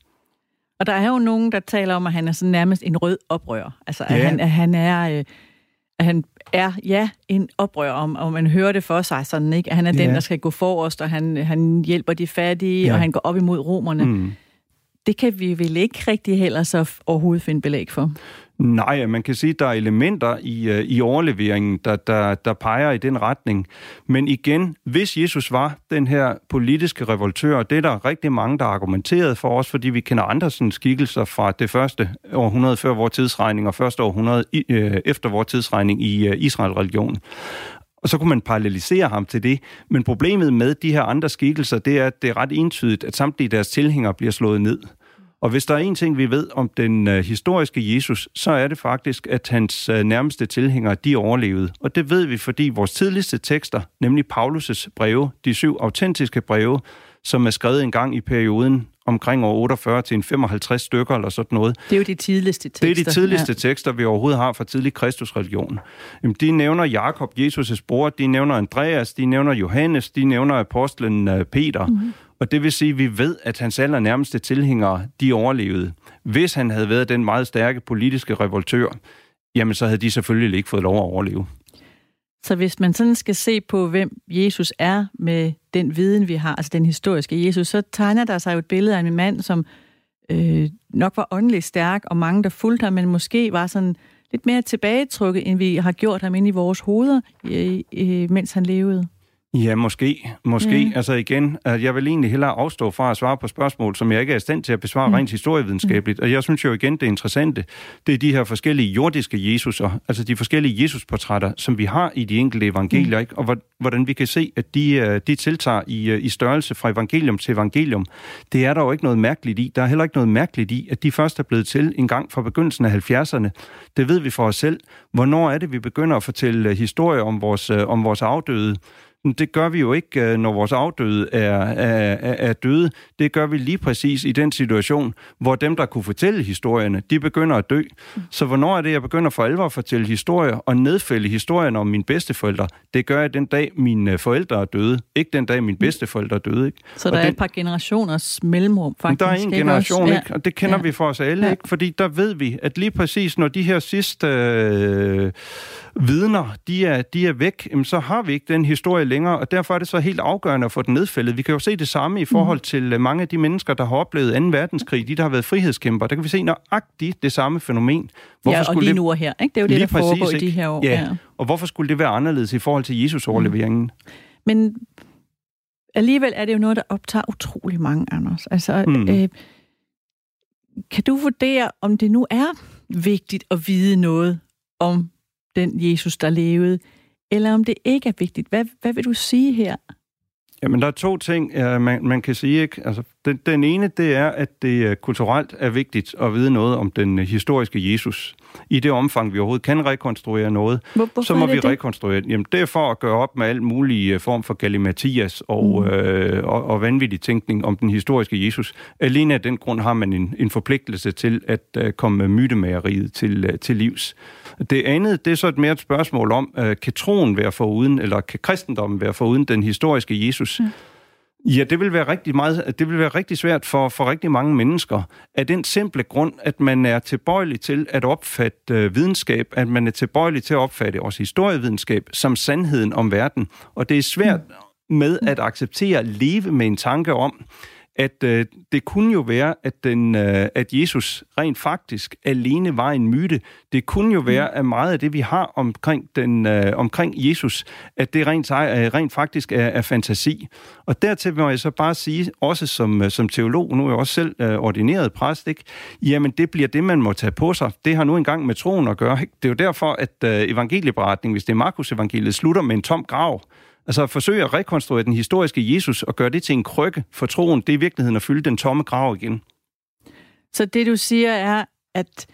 Og der er jo nogen, der taler om, at han er sådan nærmest en rød oprør. Altså, at, ja. han, at han er... Øh at han er, ja, en oprør, om, og man hører det for sig sådan, ikke? At han er ja. den, der skal gå forrest, og han, han hjælper de fattige, ja. og han går op imod romerne. Mm. Det kan vi vel ikke rigtig heller så overhovedet finde belæg for. Nej, man kan sige, at der er elementer i, øh, i overleveringen, der, der, der peger i den retning. Men igen, hvis Jesus var den her politiske revoltør, det er der rigtig mange, der har argumenteret for os, fordi vi kender andre sådan skikkelser fra det første århundrede før vores tidsregning og første århundrede øh, efter vores tidsregning i øh, Israel-religionen. Og så kunne man parallelisere ham til det. Men problemet med de her andre skikkelser, det er, at det er ret entydigt, at samtlige deres tilhængere bliver slået ned. Og hvis der er en ting, vi ved om den øh, historiske Jesus, så er det faktisk, at hans øh, nærmeste tilhængere, de overlevede. Og det ved vi, fordi vores tidligste tekster, nemlig Paulus' breve, de syv autentiske breve, som er skrevet en gang i perioden omkring år 48 til en 55 stykker eller sådan noget. Det er jo de tidligste tekster. Det er de tidligste ja. tekster, vi overhovedet har fra tidlig kristusreligion. De nævner Jakob, Jesus' bror, de nævner Andreas, de nævner Johannes, de nævner apostlen øh, Peter. Mm-hmm. Og det vil sige, at vi ved, at hans allernærmeste tilhængere, de overlevede. Hvis han havde været den meget stærke politiske revoltør, jamen så havde de selvfølgelig ikke fået lov at overleve. Så hvis man sådan skal se på, hvem Jesus er med den viden, vi har, altså den historiske Jesus, så tegner der sig jo et billede af en mand, som øh, nok var åndeligt stærk, og mange, der fulgte ham, men måske var sådan lidt mere tilbagetrukket, end vi har gjort ham ind i vores hoveder, øh, øh, mens han levede. Ja, måske. Måske. Mm. Altså igen, at jeg vil egentlig hellere afstå fra at svare på spørgsmål, som jeg ikke er i stand til at besvare mm. rent historievidenskabeligt. Mm. Og jeg synes jo igen, det interessante, det er de her forskellige jordiske Jesuser, altså de forskellige Jesusportrætter, som vi har i de enkelte evangelier, mm. ikke? og hvordan vi kan se, at de, øh, de tiltager i, øh, i størrelse fra evangelium til evangelium. Det er der jo ikke noget mærkeligt i. Der er heller ikke noget mærkeligt i, at de først er blevet til en gang fra begyndelsen af 70'erne. Det ved vi for os selv. Hvornår er det, vi begynder at fortælle øh, historier om vores, om vores afdøde? Det gør vi jo ikke, øh, når vores afdøde er, er, er døde. Det gør vi lige præcis i den situation, hvor dem, der kunne fortælle historierne, de begynder at dø. Så hvornår er det, jeg begynder for alvor at fortælle historier og nedfælde historierne om mine bedsteforældre? Det gør jeg den dag, mine forældre er døde. Ikke den dag, mine bedsteforældre er døde. Ikke? Så der og er den, et par generationers mellemrum, faktisk. Der er en generation, ikke? og det kender ja. vi for os alle. Ja. Ikke? Fordi der ved vi, at lige præcis når de her sidste øh, vidner, de er, de er væk, jamen, så har vi ikke den historie længere, og derfor er det så helt afgørende at få den nedfældet. Vi kan jo se det samme i forhold mm. til øh, mange af de mennesker, der har oplevet 2. verdenskrig, de der har været frihedskæmper. Der kan vi se nøjagtigt det samme fænomen. Hvorfor ja, og lige det... nu og her. Ikke? Det er jo det, der præcis, foregår ikke? i de her år. Ja. ja, og hvorfor skulle det være anderledes i forhold til Jesus-overleveringen? Mm. Men alligevel er det jo noget, der optager utrolig mange, Anders. Altså, mm. øh, kan du vurdere, om det nu er vigtigt at vide noget om den Jesus, der levede, eller om det ikke er vigtigt. Hvad, hvad vil du sige her? Jamen, der er to ting, man, man kan sige. Ikke? Altså, den, den ene, det er, at det kulturelt er vigtigt at vide noget om den historiske Jesus. I det omfang, vi overhovedet kan rekonstruere noget, Hvor, så må vi det? rekonstruere det. Jamen, det er for at gøre op med al mulig øh, form for galimatias og, mm. øh, og, og vanvittig tænkning om den historiske Jesus. Alene af den grund har man en, en forpligtelse til at uh, komme mytemageriet til, uh, til livs. Det andet, det er så et mere et spørgsmål om, uh, kan troen være foruden, eller kan kristendommen være foruden den historiske Jesus? Mm. Ja, det vil være rigtig meget, det vil være rigtig svært for, for rigtig mange mennesker. Af den simple grund, at man er tilbøjelig til at opfatte øh, videnskab, at man er tilbøjelig til at opfatte også historievidenskab som sandheden om verden. Og det er svært mm. med at acceptere at leve med en tanke om, at øh, det kunne jo være, at, den, øh, at Jesus rent faktisk alene var en myte. Det kunne jo være, mm. at meget af det, vi har omkring, den, øh, omkring Jesus, at det rent, øh, rent faktisk er, er fantasi. Og dertil må jeg så bare sige, også som, øh, som teolog, nu er jeg også selv øh, ordineret præst, ikke? jamen det bliver det, man må tage på sig. Det har nu engang med troen at gøre. Ikke? Det er jo derfor, at øh, evangelieberetningen, hvis det er Markus evangeliet, slutter med en tom grav. Altså at forsøge at rekonstruere den historiske Jesus og gøre det til en krykke for troen, det er i virkeligheden at fylde den tomme grav igen. Så det du siger er, at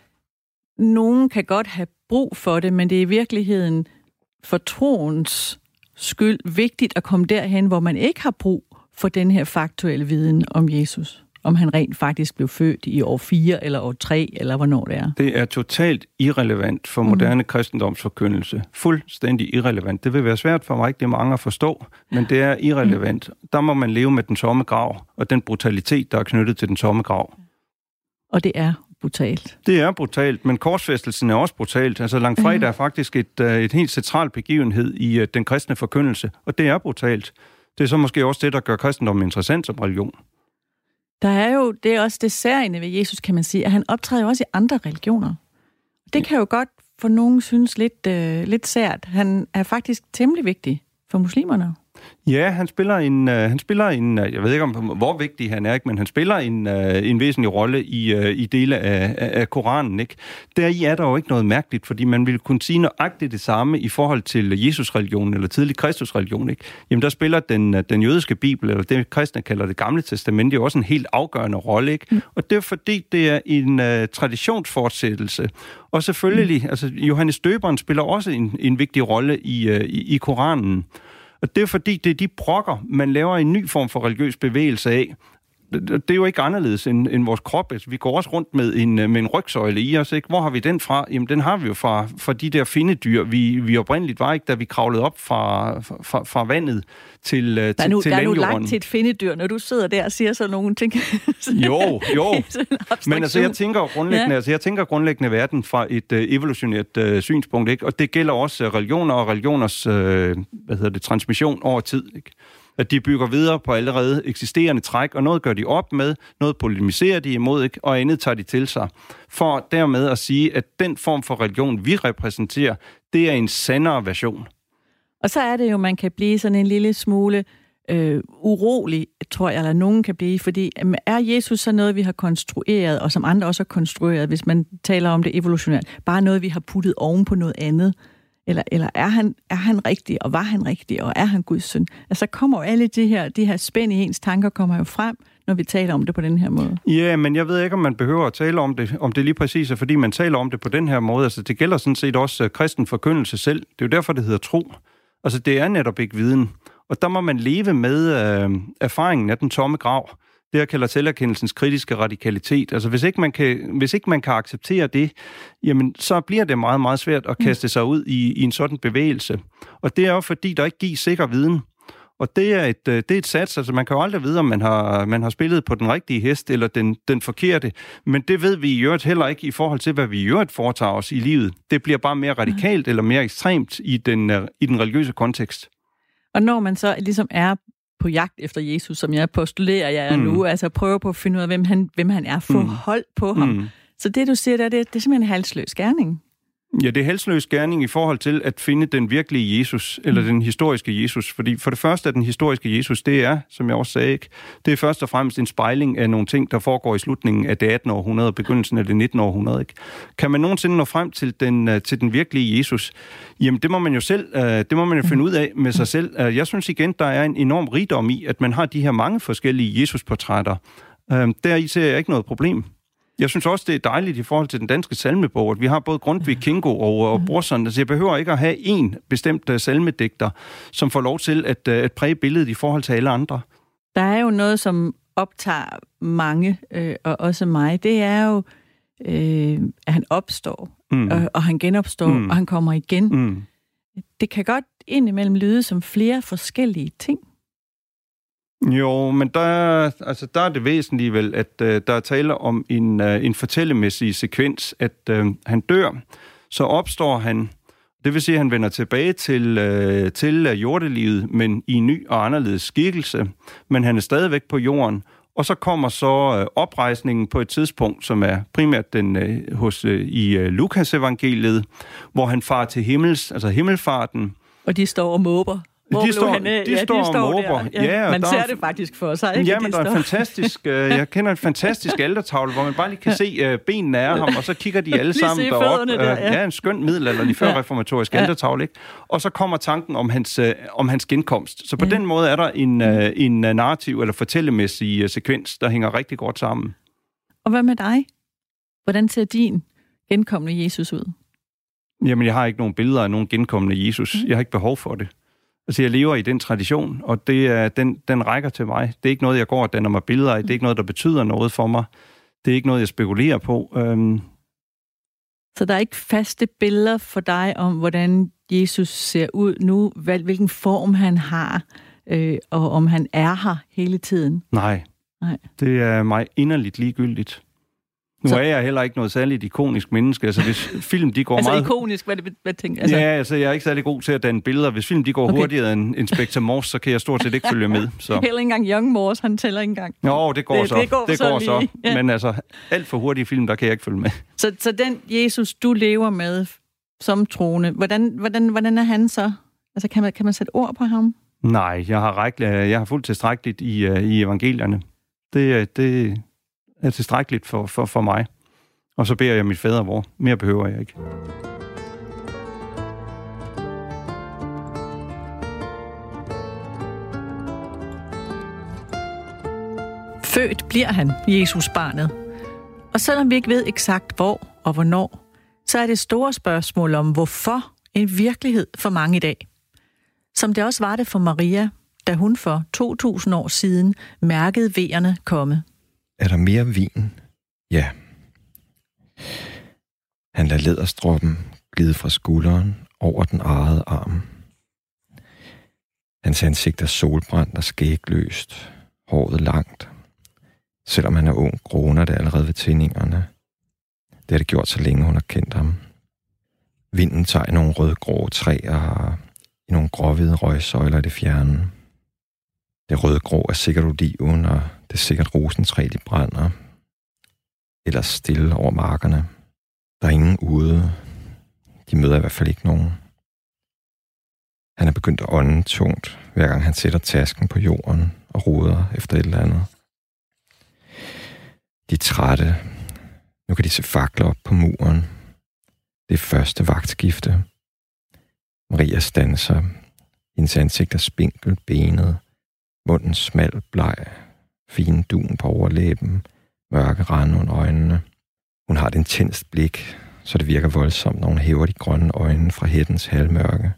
nogen kan godt have brug for det, men det er i virkeligheden for troens skyld vigtigt at komme derhen, hvor man ikke har brug for den her faktuelle viden om Jesus om han rent faktisk blev født i år 4 eller år 3, eller hvornår det er. Det er totalt irrelevant for mhm. moderne mm. kristendomsforkyndelse. Fuldstændig irrelevant. Det vil være svært for mig, det er mange at forstå, men det er irrelevant. Mm. Der må man leve med den tomme grav, og den brutalitet, der er knyttet til den tomme grav. Og det er brutalt. Det er brutalt, men korsfæstelsen er også brutalt. Altså langfredag er faktisk et, øh, et helt centralt begivenhed i øh, den kristne forkyndelse, og det er brutalt. Det er så måske også det, der gør kristendommen interessant som religion. Der er jo, det er også det særlige ved Jesus, kan man sige, at han optræder jo også i andre religioner. Det kan jo godt for nogen synes lidt, øh, lidt sært. Han er faktisk temmelig vigtig for muslimerne. Ja, han spiller en, uh, han spiller en, uh, jeg ved ikke om hvor vigtig han er, ikke, men han spiller en, uh, en væsentlig rolle i, uh, i dele af, af, af Koranen. Ikke? Deri er der jo ikke noget mærkeligt, fordi man ville kunne sige nøjagtigt det samme i forhold til Jesus-religionen eller tidlig Kristus-religion. Ikke? Jamen der spiller den, den jødiske bibel, eller det kristne kalder det gamle testament, jo også en helt afgørende rolle. Ikke? Mm. Og det er fordi, det er en uh, traditionsfortsættelse. Og selvfølgelig, mm. altså Johannes Døberen spiller også en, en vigtig rolle i, uh, i, i Koranen. Og det er fordi, det er de brokker, man laver en ny form for religiøs bevægelse af, det er jo ikke anderledes end, end vores krop. Altså, vi går også rundt med en, med en rygsøjle i os. Ikke? Hvor har vi den fra? Jamen, den har vi jo fra, fra de der findedyr, vi, vi oprindeligt var, ikke? da vi kravlede op fra, fra, fra vandet til, der er nu, til, til Der er nu langt til et findedyr, når du sidder der og siger sådan nogle ting. jo, jo. Men altså, jeg tænker grundlæggende, ja. altså, jeg tænker grundlæggende verden fra et uh, evolutionært uh, synspunkt, ikke? og det gælder også religioner og religioners uh, hvad hedder det, transmission over tid. Ikke? At de bygger videre på allerede eksisterende træk, og noget gør de op med, noget polemiserer de imod, ikke? og andet tager de til sig. For dermed at sige, at den form for religion, vi repræsenterer, det er en sandere version. Og så er det jo, man kan blive sådan en lille smule øh, urolig, tror jeg, eller nogen kan blive, fordi er Jesus så noget, vi har konstrueret, og som andre også har konstrueret, hvis man taler om det evolutionært, bare noget, vi har puttet oven på noget andet? Eller, eller er, han, er han rigtig, og var han rigtig, og er han Guds søn? Altså kommer alle de her, de her spænd i ens tanker kommer jo frem, når vi taler om det på den her måde. Ja, men jeg ved ikke, om man behøver at tale om det, om det lige præcis er, fordi man taler om det på den her måde. Altså, det gælder sådan set også uh, kristen forkyndelse selv. Det er jo derfor, det hedder tro. Altså, det er netop ikke viden. Og der må man leve med øh, erfaringen af den tomme grav. Det, jeg kalder selverkendelsens kritiske radikalitet. Altså, hvis ikke man kan, hvis ikke man kan acceptere det, jamen, så bliver det meget, meget svært at kaste sig ud i, i en sådan bevægelse. Og det er jo, fordi der ikke gives sikker viden. Og det er et, øh, det er et sats, altså man kan jo aldrig vide, om man har, man har spillet på den rigtige hest eller den, den forkerte, men det ved vi i øvrigt heller ikke i forhold til, hvad vi i øvrigt foretager os i livet. Det bliver bare mere radikalt eller mere ekstremt i den, øh, i den religiøse kontekst. Og når man så ligesom er på jagt efter Jesus, som jeg postulerer, jeg er mm. nu, altså prøver på at finde ud af, hvem han, hvem han er, få mm. hold på ham. Mm. Så det, du siger der, det, det er simpelthen en halsløs gerning. Ja, det er helsløs gerning i forhold til at finde den virkelige Jesus, eller mm. den historiske Jesus. Fordi for det første er den historiske Jesus, det er, som jeg også sagde, ikke, det er først og fremmest en spejling af nogle ting, der foregår i slutningen af det 18. århundrede og begyndelsen af det 19. århundrede. Ikke? Kan man nogensinde nå frem til den, øh, til den virkelige Jesus? Jamen, det må man jo selv, øh, det må man jo finde ud af med sig selv. Øh, jeg synes igen, der er en enorm rigdom i, at man har de her mange forskellige Jesus-portrætter. Deri ser jeg ikke noget problem. Jeg synes også, det er dejligt i forhold til den danske salmebog, at vi har både Grundtvig, Kingo og, og Brorson. Altså, jeg behøver ikke at have en bestemt uh, salmedigter, som får lov til at, uh, at præge billedet i forhold til alle andre. Der er jo noget, som optager mange, øh, og også mig. Det er jo, øh, at han opstår, mm. og, og han genopstår, mm. og han kommer igen. Mm. Det kan godt indimellem lyde som flere forskellige ting. Jo, men der, altså, der er det væsentlige vel, at øh, der er tale om en, øh, en fortællemæssig sekvens, at øh, han dør, så opstår han, det vil sige, at han vender tilbage til, øh, til øh, jordelivet, men i en ny og anderledes skikkelse, men han er stadigvæk på jorden, og så kommer så øh, oprejsningen på et tidspunkt, som er primært den øh, hos øh, i øh, Lukas evangeliet, hvor han far til himmels, altså himmelfarten. Og de står og måber. Hvor de står, han, de ja, står, de står og måber. Ja, ja, man ser det faktisk for sig. Ikke? Ja, men de der står. er fantastisk, uh, jeg kender en fantastisk altertavle, hvor man bare lige kan se uh, benene af ham, og så kigger de alle sammen derop. Der, ja. Uh, ja, en skøn middelalderlig førreformatorisk ja. altertavle. Ikke? Og så kommer tanken om hans, uh, om hans genkomst. Så på ja. den måde er der en, uh, en narrativ eller fortællemæssig uh, sekvens, der hænger rigtig godt sammen. Og hvad med dig? Hvordan ser din genkommende Jesus ud? Jamen, jeg har ikke nogen billeder af nogen genkommende Jesus. Mm. Jeg har ikke behov for det. Altså, jeg lever i den tradition, og det er, den, den rækker til mig. Det er ikke noget, jeg går og danner mig billeder af. Det er ikke noget, der betyder noget for mig. Det er ikke noget, jeg spekulerer på. Øhm. Så der er ikke faste billeder for dig om, hvordan Jesus ser ud nu, hvilken form han har, øh, og om han er her hele tiden? Nej. Nej. Det er mig inderligt ligegyldigt. Nu så... er jeg heller ikke noget særligt ikonisk menneske. Altså, hvis film de går altså meget... ikonisk, hvad, det, hvad tænker altså... Ja, altså, jeg er ikke særlig god til at danne billeder. Hvis film de går okay. hurtigere end Inspector Morse, så kan jeg stort set ikke følge med. Så. Heller ikke engang Young Morse, han tæller ikke engang. Jo, det går det, så. Det går, det så, går så. Ja. Men altså, alt for hurtige film, der kan jeg ikke følge med. Så, så den Jesus, du lever med som troende, hvordan, hvordan, hvordan er han så? Altså, kan man, kan man sætte ord på ham? Nej, jeg har, rækkel, jeg har fuldt tilstrækkeligt i, uh, i evangelierne. Det, det er tilstrækkeligt for, for, for mig. Og så beder jeg mit fadervor. Mere behøver jeg ikke. Født bliver han, Jesus barnet. Og selvom vi ikke ved eksakt hvor og hvornår, så er det store spørgsmål om, hvorfor en virkelighed for mange i dag. Som det også var det for Maria, da hun for 2000 år siden mærkede vejerne komme. Er der mere vin? Ja, han lader læderstroppen glide fra skulderen over den arede arm. Hans ansigt er solbrændt og skægløst, håret langt. Selvom han er ung, groner det allerede ved tændingerne. Det har det gjort, så længe hun har kendt ham. Vinden tager i nogle rødgrå træer i nogle gråhvide røgsøjler i det fjerne. Det rødgrå er sikkert oliven, og det er sikkert rosentræ, de brænder, Eller stille over markerne. Der er ingen ude. De møder i hvert fald ikke nogen. Han er begyndt at ånde tungt, hver gang han sætter tasken på jorden og roder efter et eller andet. De er trætte. Nu kan de se fakler op på muren. Det er første vagtskifte. Maria stanser. Hendes ansigt er spinkelt benet. Munden smal, bleg. Fin dun på overlæben. Mørke rande under øjnene. Hun har et intenst blik, så det virker voldsomt, når hun hæver de grønne øjne fra hættens halvmørke.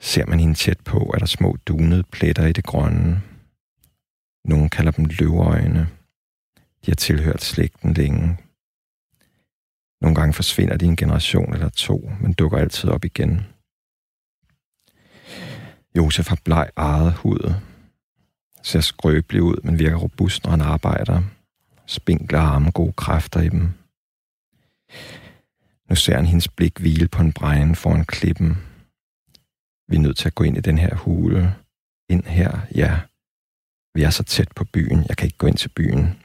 Ser man hende tæt på, er der små dunede pletter i det grønne. Nogle kalder dem løveøjne. De har tilhørt slægten længe. Nogle gange forsvinder de en generation eller to, men dukker altid op igen. Josef har bleg eget hud. Ser skrøbelig ud, men virker robust, når han arbejder. Spinkler arme, gode kræfter i dem. Nu ser han hendes blik hvile på en bregn foran klippen. Vi er nødt til at gå ind i den her hule. Ind her, ja. Vi er så tæt på byen. Jeg kan ikke gå ind til byen.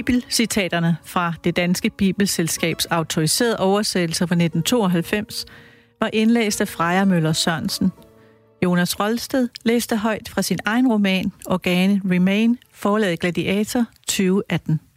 Bibelcitaterne fra det danske Bibelselskabs autoriserede oversættelse fra 1992 var indlæst af Freja Møller Sørensen. Jonas Rolsted læste højt fra sin egen roman Organe Remain, forlaget Gladiator 2018.